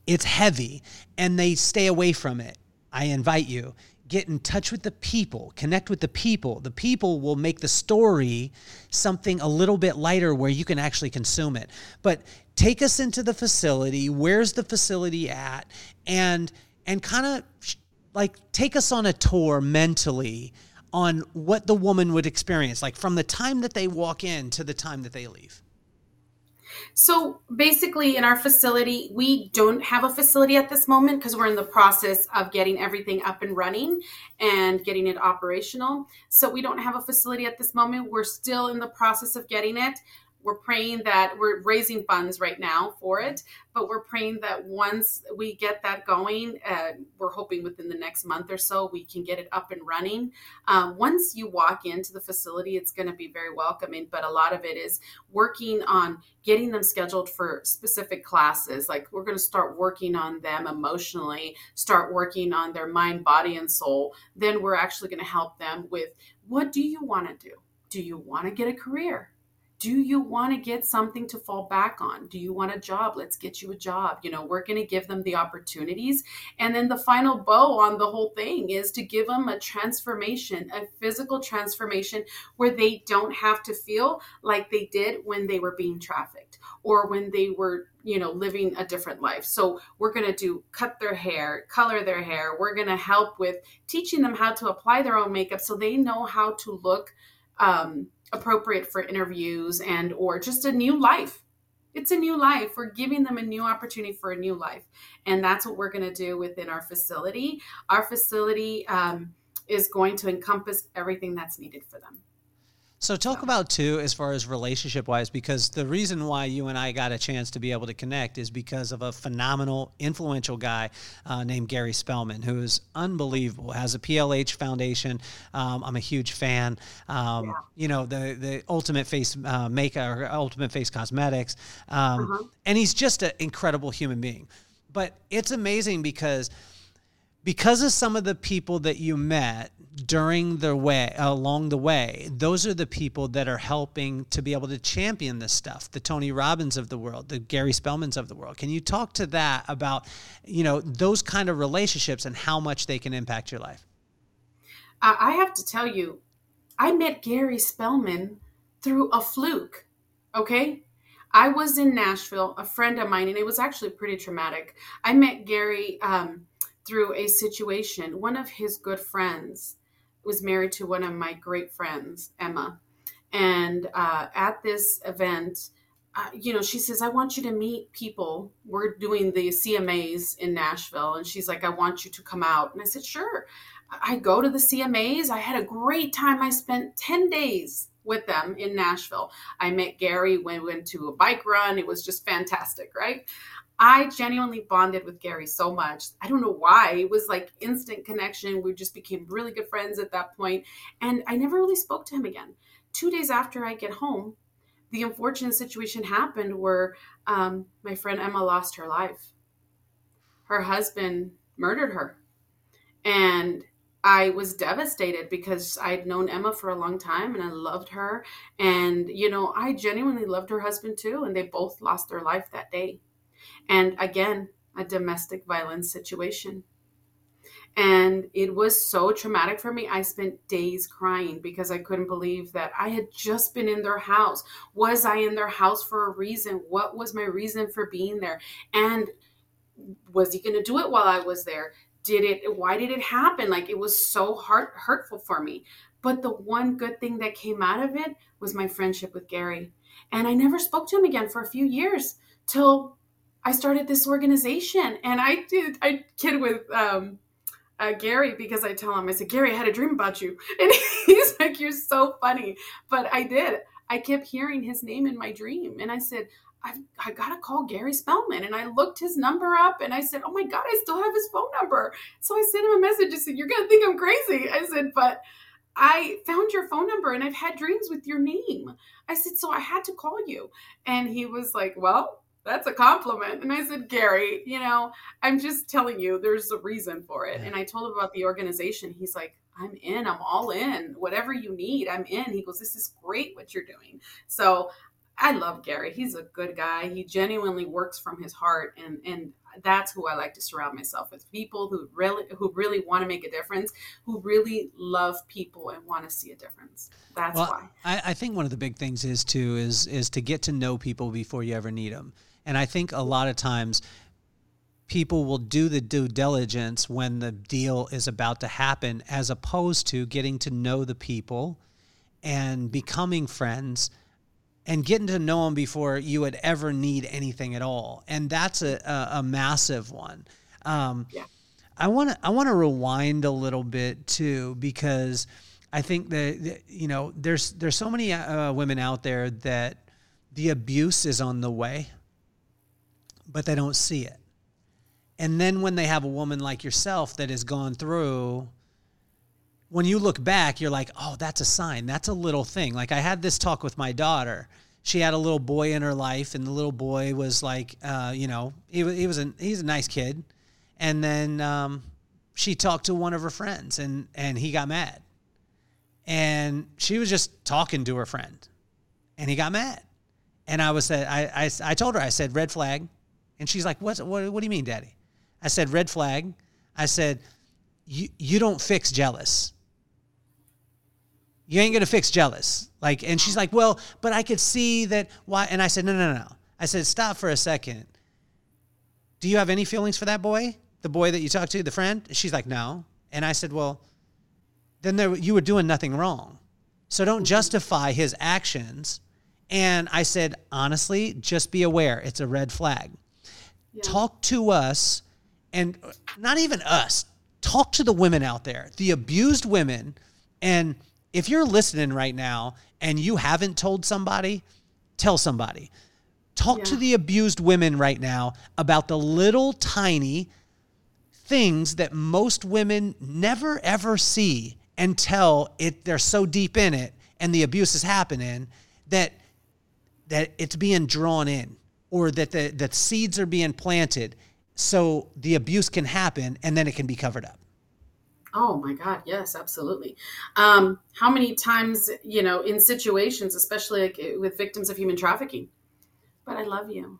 it's heavy, and they stay away from it. I invite you, get in touch with the people, connect with the people. The people will make the story something a little bit lighter where you can actually consume it. But take us into the facility. Where's the facility at? And and kind of like take us on a tour mentally on what the woman would experience, like from the time that they walk in to the time that they leave? So basically, in our facility, we don't have a facility at this moment because we're in the process of getting everything up and running and getting it operational. So we don't have a facility at this moment. We're still in the process of getting it we're praying that we're raising funds right now for it but we're praying that once we get that going uh, we're hoping within the next month or so we can get it up and running. Um, once you walk into the facility it's going to be very welcoming but a lot of it is working on getting them scheduled for specific classes. Like we're going to start working on them emotionally start working on their mind body and soul. Then we're actually going to help them with what do you want to do? Do you want to get a career do you want to get something to fall back on? Do you want a job? Let's get you a job. You know we're going to give them the opportunities. And then the final bow on the whole thing is to give them a transformation a physical transformation where they don't have to feel like they did when they were being trafficked or when they were you know living a different life. So we're going to do cut their hair color their hair. We're going to help with teaching them how to apply their own makeup so they know how to look um, appropriate for interviews and or just a new life. It's a new life. We're giving them a new opportunity for a new life. And that's what we're going to do within our facility. Our facility um, is going to encompass everything that's needed for them so talk about too as far as relationship wise, because the reason why you and I got a chance to be able to connect is because of a phenomenal, influential guy uh, named Gary Spellman, who is unbelievable. Has a PLH Foundation. Um, I'm a huge fan. Um, yeah. You know the the Ultimate Face uh, Makeup or Ultimate Face Cosmetics, um, uh-huh. and he's just an incredible human being. But it's amazing because because of some of the people that you met during the way along the way those are the people that are helping to be able to champion this stuff the tony robbins of the world the gary spellmans of the world. Can you talk to that about you know those kind of relationships and how much they can impact your life? I have to tell you i met gary spellman through a fluke okay? I was in nashville a friend of mine and it was actually pretty traumatic. I met gary um, through a situation one of his good friends was married to one of my great friends, Emma. And uh, at this event, uh, you know, she says, I want you to meet people. We're doing the CMAs in Nashville. And she's like, I want you to come out. And I said, sure. I go to the CMAs. I had a great time. I spent 10 days with them in Nashville. I met Gary we went to a bike run. It was just fantastic, right? I genuinely bonded with Gary so much. I don't know why. It was like instant connection. We just became really good friends at that point. And I never really spoke to him again. Two days after I get home, the unfortunate situation happened where um, my friend Emma lost her life. Her husband murdered her. And I was devastated because I'd known Emma for a long time and I loved her. And, you know, I genuinely loved her husband too. And they both lost their life that day. And again, a domestic violence situation. And it was so traumatic for me. I spent days crying because I couldn't believe that I had just been in their house. Was I in their house for a reason? What was my reason for being there? And was he going to do it while I was there? Did it, why did it happen? Like it was so heart, hurtful for me. But the one good thing that came out of it was my friendship with Gary. And I never spoke to him again for a few years till I started this organization and I did, I kid with, um, uh, Gary because I tell him, I said, Gary, I had a dream about you. And he's like, You're so funny. But I did. I kept hearing his name in my dream. And I said, I've, I got to call Gary Spellman. And I looked his number up and I said, Oh my God, I still have his phone number. So I sent him a message. I said, You're going to think I'm crazy. I said, But I found your phone number and I've had dreams with your name. I said, So I had to call you. And he was like, Well, that's a compliment. And I said, Gary, you know, I'm just telling you, there's a reason for it. And I told him about the organization. He's like, I'm in, I'm all in. Whatever you need, I'm in. He goes, This is great what you're doing. So I love Gary. He's a good guy. He genuinely works from his heart and and that's who I like to surround myself with. People who really who really want to make a difference, who really love people and want to see a difference. That's well, why. I, I think one of the big things is to is is to get to know people before you ever need them. And I think a lot of times people will do the due diligence when the deal is about to happen, as opposed to getting to know the people and becoming friends and getting to know them before you would ever need anything at all. And that's a, a, a massive one. Um, yeah. I want to I want to rewind a little bit too because I think that you know there's there's so many uh, women out there that the abuse is on the way but they don't see it. And then when they have a woman like yourself that has gone through, when you look back, you're like, oh, that's a sign. That's a little thing. Like I had this talk with my daughter. She had a little boy in her life, and the little boy was like, uh, you know, he, he was a he's a nice kid. And then um, she talked to one of her friends, and and he got mad. And she was just talking to her friend, and he got mad. And I was said, I, I I told her, I said, red flag and she's like, what, what, what do you mean, daddy? I said, red flag. I said, you, you don't fix jealous. You ain't going to fix jealous. Like, and she's like, well, but I could see that why. And I said, no, no, no. I said, stop for a second. Do you have any feelings for that boy? The boy that you talked to, the friend? She's like, no. And I said, well, then there, you were doing nothing wrong. So don't justify his actions. And I said, honestly, just be aware it's a red flag. Talk to us, and uh, not even us. Talk to the women out there, the abused women. And if you're listening right now and you haven't told somebody, tell somebody. Talk yeah. to the abused women right now about the little tiny things that most women never ever see until it they're so deep in it and the abuse is happening that that it's being drawn in or that the that seeds are being planted so the abuse can happen and then it can be covered up. Oh my God, yes, absolutely. Um, how many times, you know, in situations, especially like eh, with victims of human trafficking, but I love you.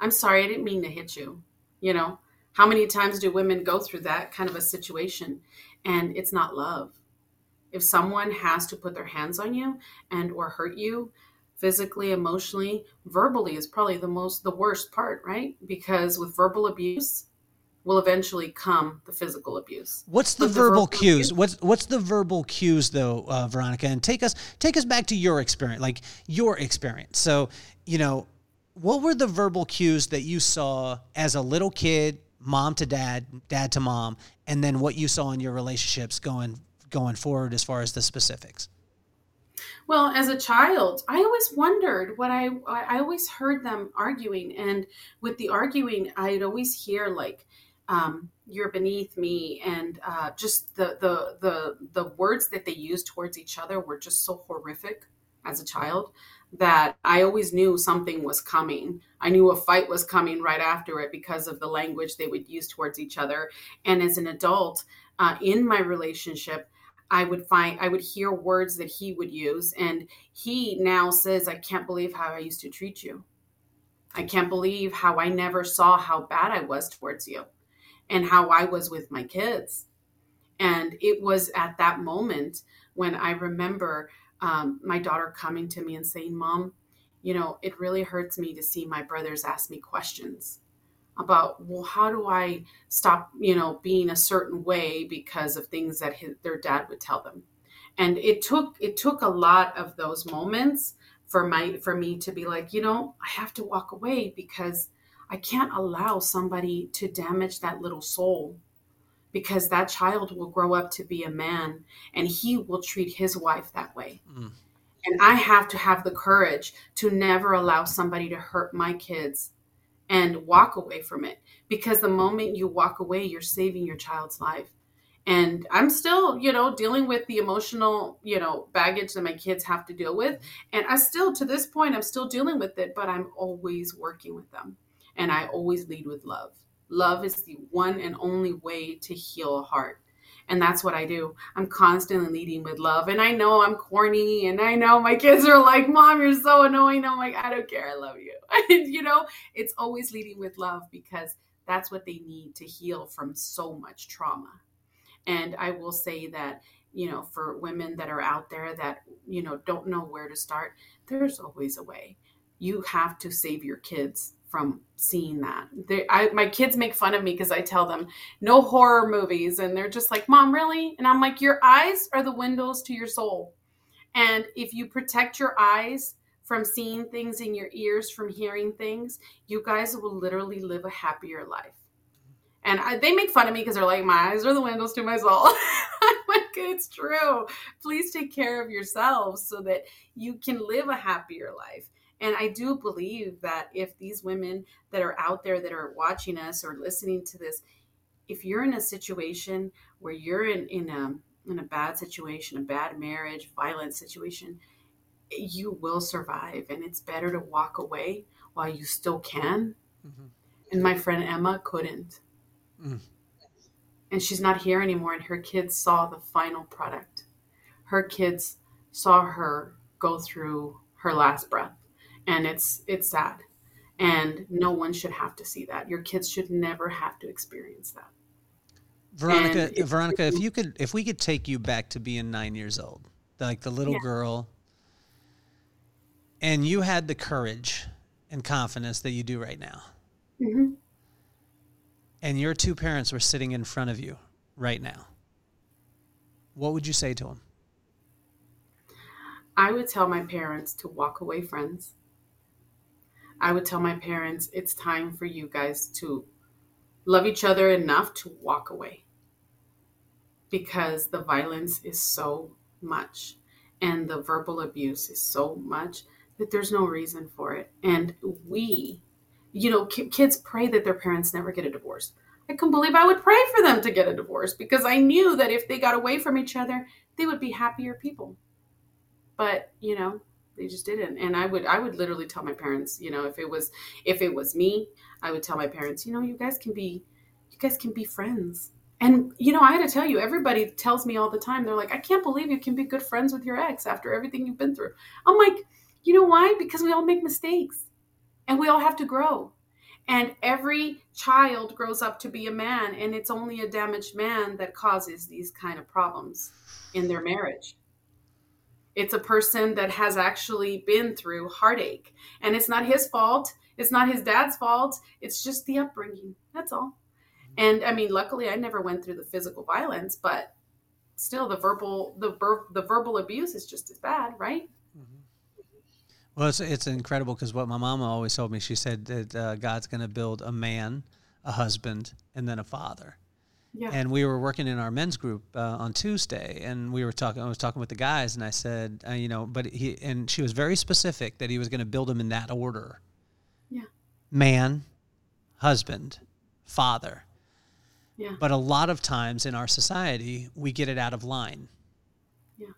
I'm sorry, I didn't mean to hit you. You know, how many times do women go through that kind of a situation and it's not love? If someone has to put their hands on you and or hurt you physically, emotionally, verbally is probably the most the worst part, right? Because with verbal abuse, will eventually come the physical abuse. What's the, verbal, verbal cues? Abuse? What's what's the verbal cues though, uh, Veronica? And take us take us back to your experience, like your experience. So you know, what were the verbal cues that you saw as a little kid, mom to dad, dad to mom, and then what you saw in your relationships going going forward as far as the specifics? Well, as a child, I always wondered what I I always heard them arguing, and with the arguing, I'd always hear like um, you're beneath me and uh, just the, the the the words that they used towards each other were just so horrific as a child that I always knew something was coming. I knew a fight was coming right after it because of the language they would use towards each other. And as an adult uh, in my relationship, I would find I would hear words that he would use, and he now says, "I can't believe how I used to treat you. I can't believe how I never saw how bad I was towards you." and how I was with my kids. And it was at that moment when I remember um, my daughter coming to me and saying, Mom, you know, it really hurts me to see my brothers ask me questions about, well, how do I stop, you know, being a certain way because of things that his, their dad would tell them. And it took it took a lot of those moments for my for me to be like, you know, I have to walk away because I can't allow somebody to damage that little soul because that child will grow up to be a man and he will treat his wife that way. Mm. And I have to have the courage to never allow somebody to hurt my kids and walk away from it because the moment you walk away, you're saving your child's life. And I'm still, you know, dealing with the emotional, you know, baggage that my kids have to deal with. And I still, to this point, I'm still dealing with it, but I'm always working with them and I always lead with love. Love is the one and only way to heal a heart. And that's what I do. I'm constantly leading with love. And I know I'm corny and I know my kids are like, Mom, you're so annoying. I'm like, I don't care. I love you. you know, it's always leading with love because that's what they need to heal from so much trauma. And I will say that, you know, for women that are out there that, you know, don't know where to start, there's always a way. You have to save your kids from seeing that. They, I, my kids make fun of me because I tell them no horror movies, and they're just like, "Mom, really?" And I'm like, "Your eyes are the windows to your soul, and if you protect your eyes from seeing things and your ears from hearing things, you guys will literally live a happier life." And I, they make fun of me because they're like, "My eyes are the windows to my soul." I'm like, "It's true. Please take care of yourselves so that you can live a happier life." And I do believe that if these women that are out there that are watching us or listening to this, if you're in a situation where you're in, in a in a bad situation, a bad marriage, violent situation, you will survive. And it's better to walk away while you still can. Mm-hmm. And my friend Emma couldn't. Mm. And she's not here anymore. And her kids saw the final product. Her kids saw her go through her last breath and it's it's sad. And no one should have to see that. Your kids should never have to experience that. Veronica if, veronica if you could if we could take you back to being nine years old like the little yeah. girl and you had the courage and confidence that you do right now. Mm-hmm. and your two parents were sitting in front of you right now. What would you say to them i would tell my parents to walk away friends I would tell my parents, it's time for you guys to love each other enough to walk away because the violence is so much and the verbal abuse is so much that there's no reason for it. And we, you know, kids pray that their parents never get a divorce. I couldn't believe I would pray for them to get a divorce because I knew that if they got away from each other, they would be happier people. But, you know, they just didn't. And i would i would literally tell my parents you know if it was if it was me i would tell my parents you know you guys can be you guys can be friends. And you know i had to tell you everybody tells me all the time they're like i can't believe you can be good friends with your ex after everything you've been through. I'm like you know why? Because we all make mistakes and we all have to grow. And every child grows up to be a man and it's only a damaged man that causes these kind of problems in their marriage it's a person that has actually been through heartache. And it's not his fault. It's not his dad's fault. It's just the upbringing. That's all. And I mean, luckily I never went through the physical violence, but still the verbal the ver- the verbal abuse is just as bad, right? Well, it's, it's incredible because what my mama always told me, she said that uh, God's going to build a man, a husband, and then a father. Yeah. And we were working in our men's group uh, on Tuesday, and we were talking. I was talking with the guys, and I said, uh, you know, but he and she was very specific that he was going to build them in that order. Yeah. Man, husband, father. Yeah. But a lot of times in our society, we get it out of line. Yeah.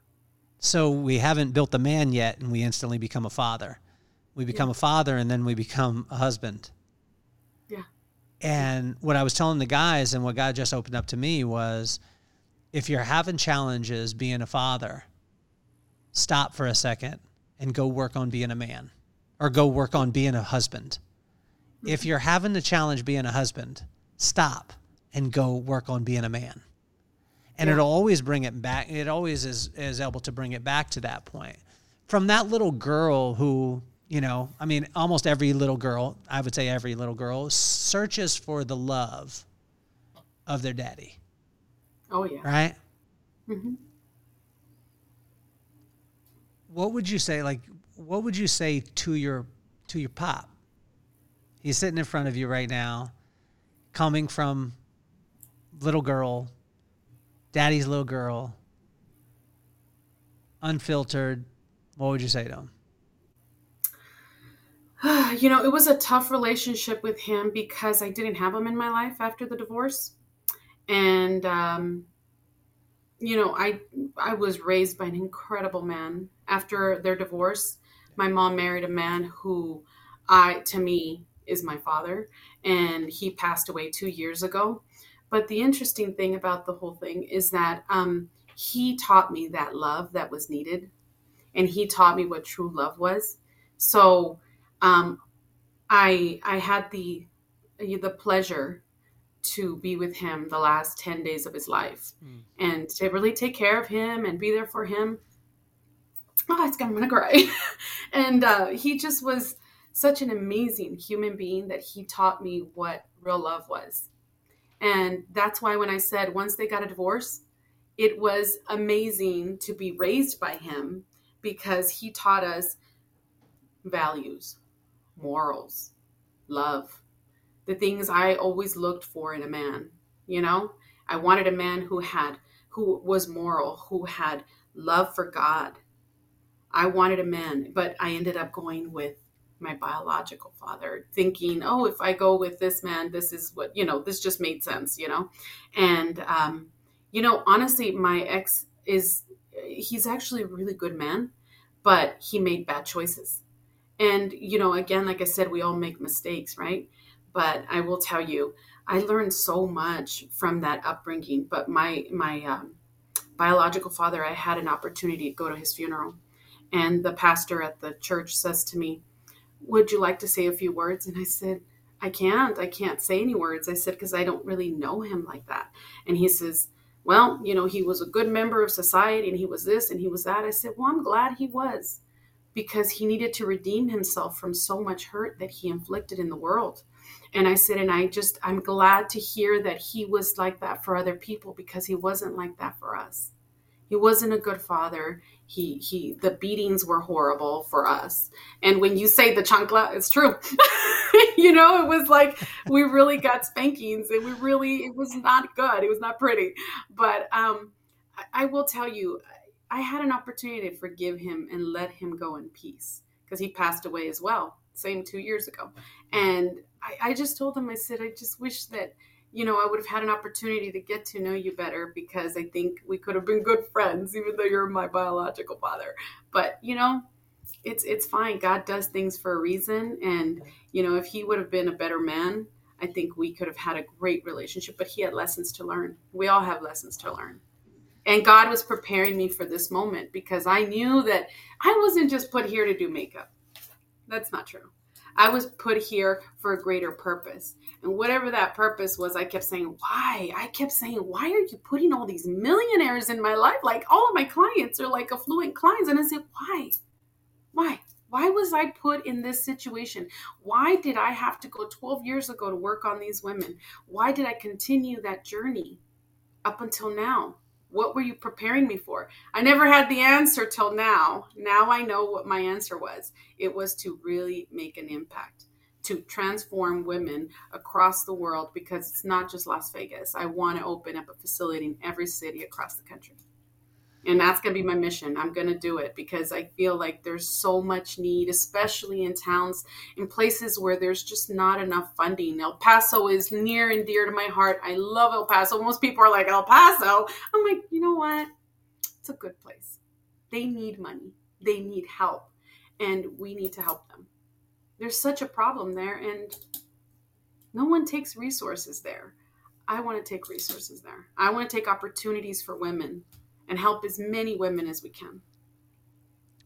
So we haven't built the man yet, and we instantly become a father. We become yeah. a father, and then we become a husband. And what I was telling the guys and what God just opened up to me was if you're having challenges being a father, stop for a second and go work on being a man or go work on being a husband. If you're having the challenge being a husband, stop and go work on being a man. And yeah. it'll always bring it back. It always is, is able to bring it back to that point. From that little girl who you know, I mean, almost every little girl, I would say every little girl, searches for the love of their daddy. Oh, yeah. Right? Mm-hmm. What would you say, like, what would you say to your to your pop? He's sitting in front of you right now, coming from little girl, daddy's little girl, unfiltered. What would you say to him? you know, it was a tough relationship with him because I didn't have him in my life after the divorce. And um, you know, I I was raised by an incredible man. After their divorce, my mom married a man who I to me is my father and he passed away 2 years ago. But the interesting thing about the whole thing is that um, he taught me that love that was needed and he taught me what true love was. So um, I I had the the pleasure to be with him the last 10 days of his life. Mm. and to really take care of him and be there for him oh it's i'm gonna cry and uh, he just was such an amazing human being that he taught me what real love was. And that's why when i said once they got a divorce it was amazing to be raised by him because he taught us values morals, love, the things I always looked for in a man. You know, I wanted a man who had, who was moral, who had love for God. I wanted a man, but I ended up going with my biological father, thinking, oh, if I go with this man, this is what, you know, this just made sense, you know? And, um, you know, honestly, my ex is, he's actually a really good man, but he made bad choices and, you know, again, like I said, we all make mistakes, right? But I will tell you, I learned so much from that upbringing. But my, my um, biological father, I had an opportunity to go to his funeral. And the pastor at the church says to me, Would you like to say a few words? And I said, I can't. I can't say any words. I said, because I don't really know him like that. And he says, Well, you know, he was a good member of society and he was this and he was that. I said, Well, I'm glad he was because he needed to redeem himself from so much hurt that he inflicted in the world. And I said, and I just, I'm glad to hear that he was like that for other people because he wasn't like that for us. He wasn't a good father. He, he, the beatings were horrible for us. And when you say the chancla, it's true. you know, it was like we really got spankings and we really, it was not good. It was not pretty. But um, I, I will tell you, I had an opportunity to forgive him and let him go in peace because he passed away as well, same two years ago. And I, I, just told him, I said, I just wish that, you know, I would have had an opportunity to get to know you better because I think we could have been good friends, even though you're my biological father. But, you know, it's it's fine. God does things for a reason, and you know, if he would have been a better man, I think we could have had a great relationship. But he had lessons to learn. We all have lessons to learn, and God was preparing me for this moment because I knew that I wasn't just put here to do makeup. That's not true. I was put here for a greater purpose. And whatever that purpose was, I kept saying, why? I kept saying, why are you putting all these millionaires in my life? Like all of my clients are like affluent clients. And I said, why? Why? Why was I put in this situation? Why did I have to go 12 years ago to work on these women? Why did I continue that journey up until now? What were you preparing me for? I never had the answer till now. Now I know what my answer was. It was to really make an impact, to transform women across the world because it's not just Las Vegas. I want to open up a facility in every city across the country and that's going to be my mission. I'm going to do it because i feel like there's so much need especially in towns in places where there's just not enough funding. El paso is near and dear to my heart. I love el paso. Most people are like el paso? I'm like you know what? It's a good place. They need money. They need help. And we need to help them. There's such a problem there and no one takes resources there. I want to take resources there. I want to take opportunities for women and help as many women as we can.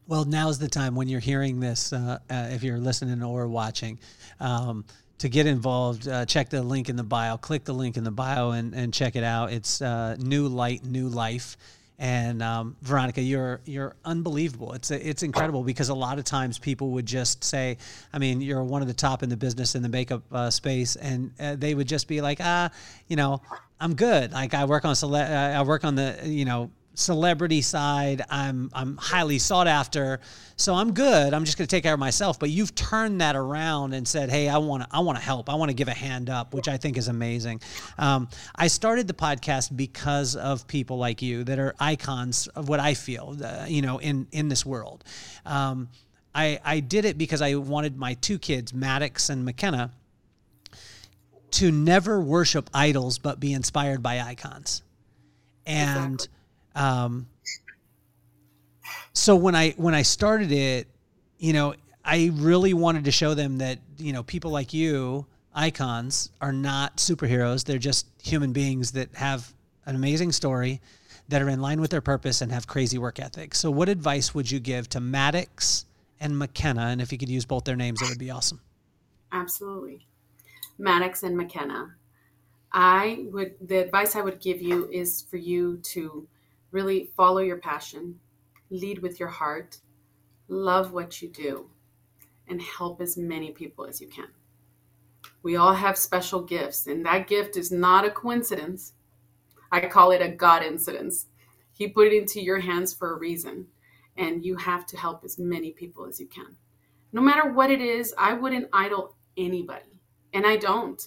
Well, now's the time when you're hearing this, uh, uh, if you're listening or watching, um, to get involved, uh, check the link in the bio, click the link in the bio and, and check it out. It's uh, New Light, New Life. And um, Veronica, you're you're unbelievable. It's it's incredible because a lot of times people would just say, I mean, you're one of the top in the business in the makeup uh, space, and uh, they would just be like, ah, you know, I'm good. Like I work on cele- I work on the you know celebrity side. I'm I'm highly sought after, so I'm good. I'm just going to take care of myself. But you've turned that around and said, "Hey, I want to I want to help. I want to give a hand up," which I think is amazing. Um, I started the podcast because of people like you that are icons of what I feel, uh, you know, in in this world. Um, I I did it because I wanted my two kids, Maddox and McKenna, to never worship idols but be inspired by icons. And exactly um, so when I when I started it, you know, I really wanted to show them that you know people like you, icons, are not superheroes. They're just human beings that have an amazing story, that are in line with their purpose and have crazy work ethic. So, what advice would you give to Maddox and McKenna? And if you could use both their names, it would be awesome. Absolutely, Maddox and McKenna. I would the advice I would give you is for you to really follow your passion, lead with your heart, love what you do, and help as many people as you can. We all have special gifts, and that gift is not a coincidence. I call it a God incidence. He put it into your hands for a reason, and you have to help as many people as you can. No matter what it is, I wouldn't idle anybody, and I don't.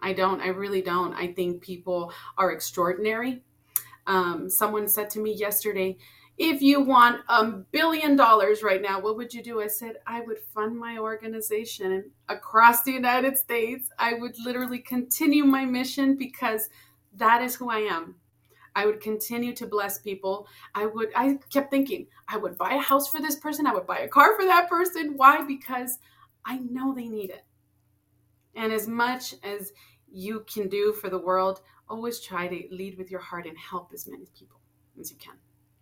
I don't. I really don't. I think people are extraordinary um, someone said to me yesterday, if you want a billion dollars right now, what would you do? I said, I would fund my organization across the United States. I would literally continue my mission because that is who I am. I would continue to bless people. I would, I kept thinking, I would buy a house for this person. I would buy a car for that person. Why? Because I know they need it. And as much as you can do for the world, always try to lead with your heart and help as many people as you can.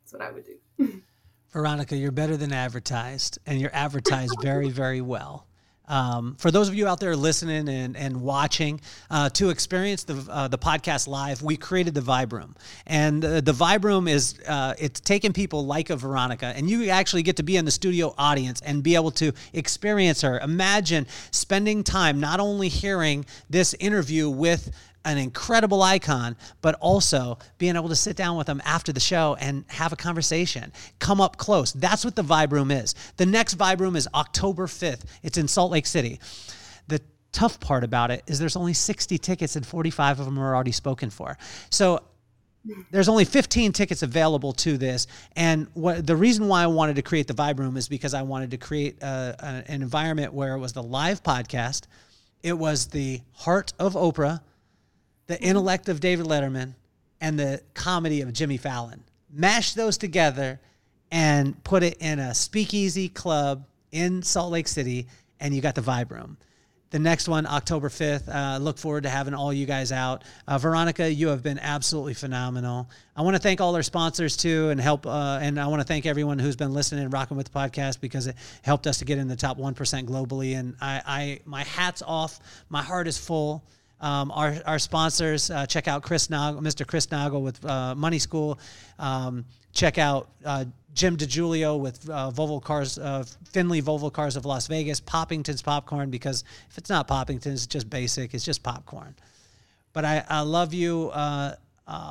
That's what I would do. Veronica, you're better than advertised, and you're advertised very, very well. Um, for those of you out there listening and, and watching, uh, to experience the uh, the podcast live, we created the Vibe Room, and uh, the Vibe Room is uh, it's taking people like a Veronica, and you actually get to be in the studio audience and be able to experience her. Imagine spending time not only hearing this interview with an incredible icon, but also being able to sit down with them after the show and have a conversation, come up close. That's what the Vibe Room is. The next Vibe Room is October 5th. It's in Salt Lake City. The tough part about it is there's only 60 tickets and 45 of them are already spoken for. So there's only 15 tickets available to this and what the reason why i wanted to create the vibe room is because i wanted to create a, a, an environment where it was the live podcast it was the heart of oprah the intellect of David Letterman and the comedy of Jimmy Fallon. Mash those together, and put it in a speakeasy club in Salt Lake City, and you got the vibe room. The next one, October 5th. Uh, look forward to having all you guys out. Uh, Veronica, you have been absolutely phenomenal. I want to thank all our sponsors too, and help. Uh, and I want to thank everyone who's been listening and rocking with the podcast because it helped us to get in the top one percent globally. And I, I, my hat's off. My heart is full. Um, our, our sponsors, uh, check out Chris Naugle, Mr. Chris Naugle with uh, Money School. Um, check out uh, Jim DeJulio with uh, Volvo Cars, uh, Findlay Volvo Cars of Las Vegas, Poppington's Popcorn, because if it's not Poppington's, it's just basic, it's just popcorn. But I, I love you uh,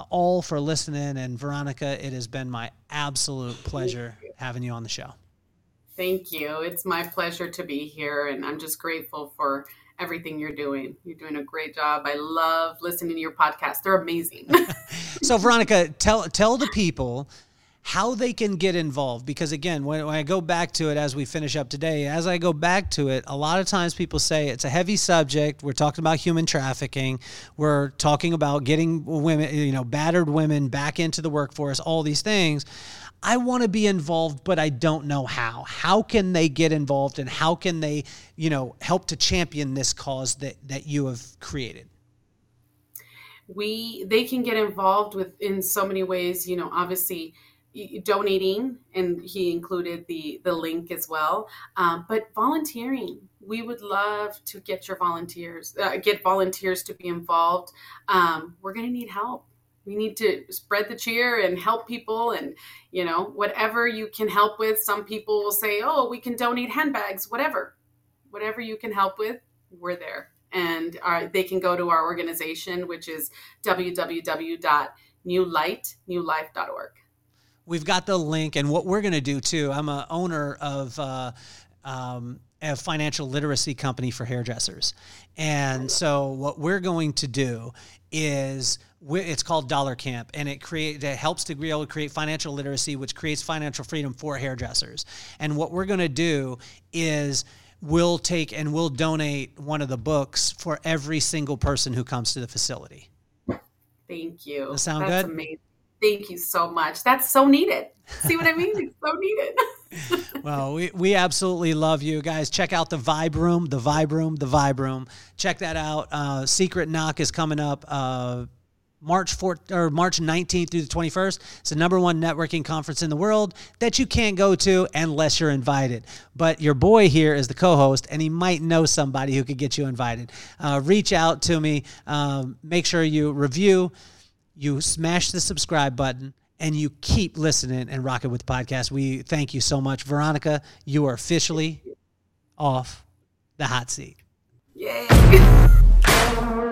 all for listening. And Veronica, it has been my absolute pleasure having you on the show. Thank you. It's my pleasure to be here. And I'm just grateful for everything you're doing. You're doing a great job. I love listening to your podcast. They're amazing. so Veronica, tell tell the people how they can get involved because again when, when, i go back to it as we finish up today as i go back to it a lot of times people say it's a heavy subject we're talking about human trafficking we're talking about getting women you know battered women back into the workforce all these things i want to be involved but i don't know how. How can they get involved and how can they you know help to champion this cause that that you have created? We they can get involved with in so many ways you know obviously donating and he included the the link as well um, but volunteering. We would love to get your volunteers uh, get volunteers to be involved. Um, we're going to need help we need to spread the cheer and help people and you know whatever you can help with. Some people will say oh we can donate handbags whatever. Whatever you can help with we're there. And uh, they can go to our organization which is www.newlightnewlife.org we've got the link and what we're going to do too i'm a owner of uh, um, a financial literacy company for hairdressers and so what we're going to do is it's called dollar camp and it create it helps to be able to create financial literacy which creates financial freedom for hairdressers and what we're going to do is we'll take and we'll donate one of the books for every single person who comes to the facility thank you Does that sound That's good amazing. Thank you so much. That's so needed. See what I mean? It's so needed. well, we, we absolutely love you guys. Check out the Vibe Room, the Vibe Room, the Vibe Room. Check that out. Uh, Secret Knock is coming up. Uh, March 4th or March 19th through the 21st. It's the number one networking conference in the world that you can't go to unless you're invited. But your boy here is the co-host, and he might know somebody who could get you invited. Uh, reach out to me. Um, make sure you review you smash the subscribe button and you keep listening and rocking with the podcast. We thank you so much. Veronica, you are officially off the hot seat. Yay.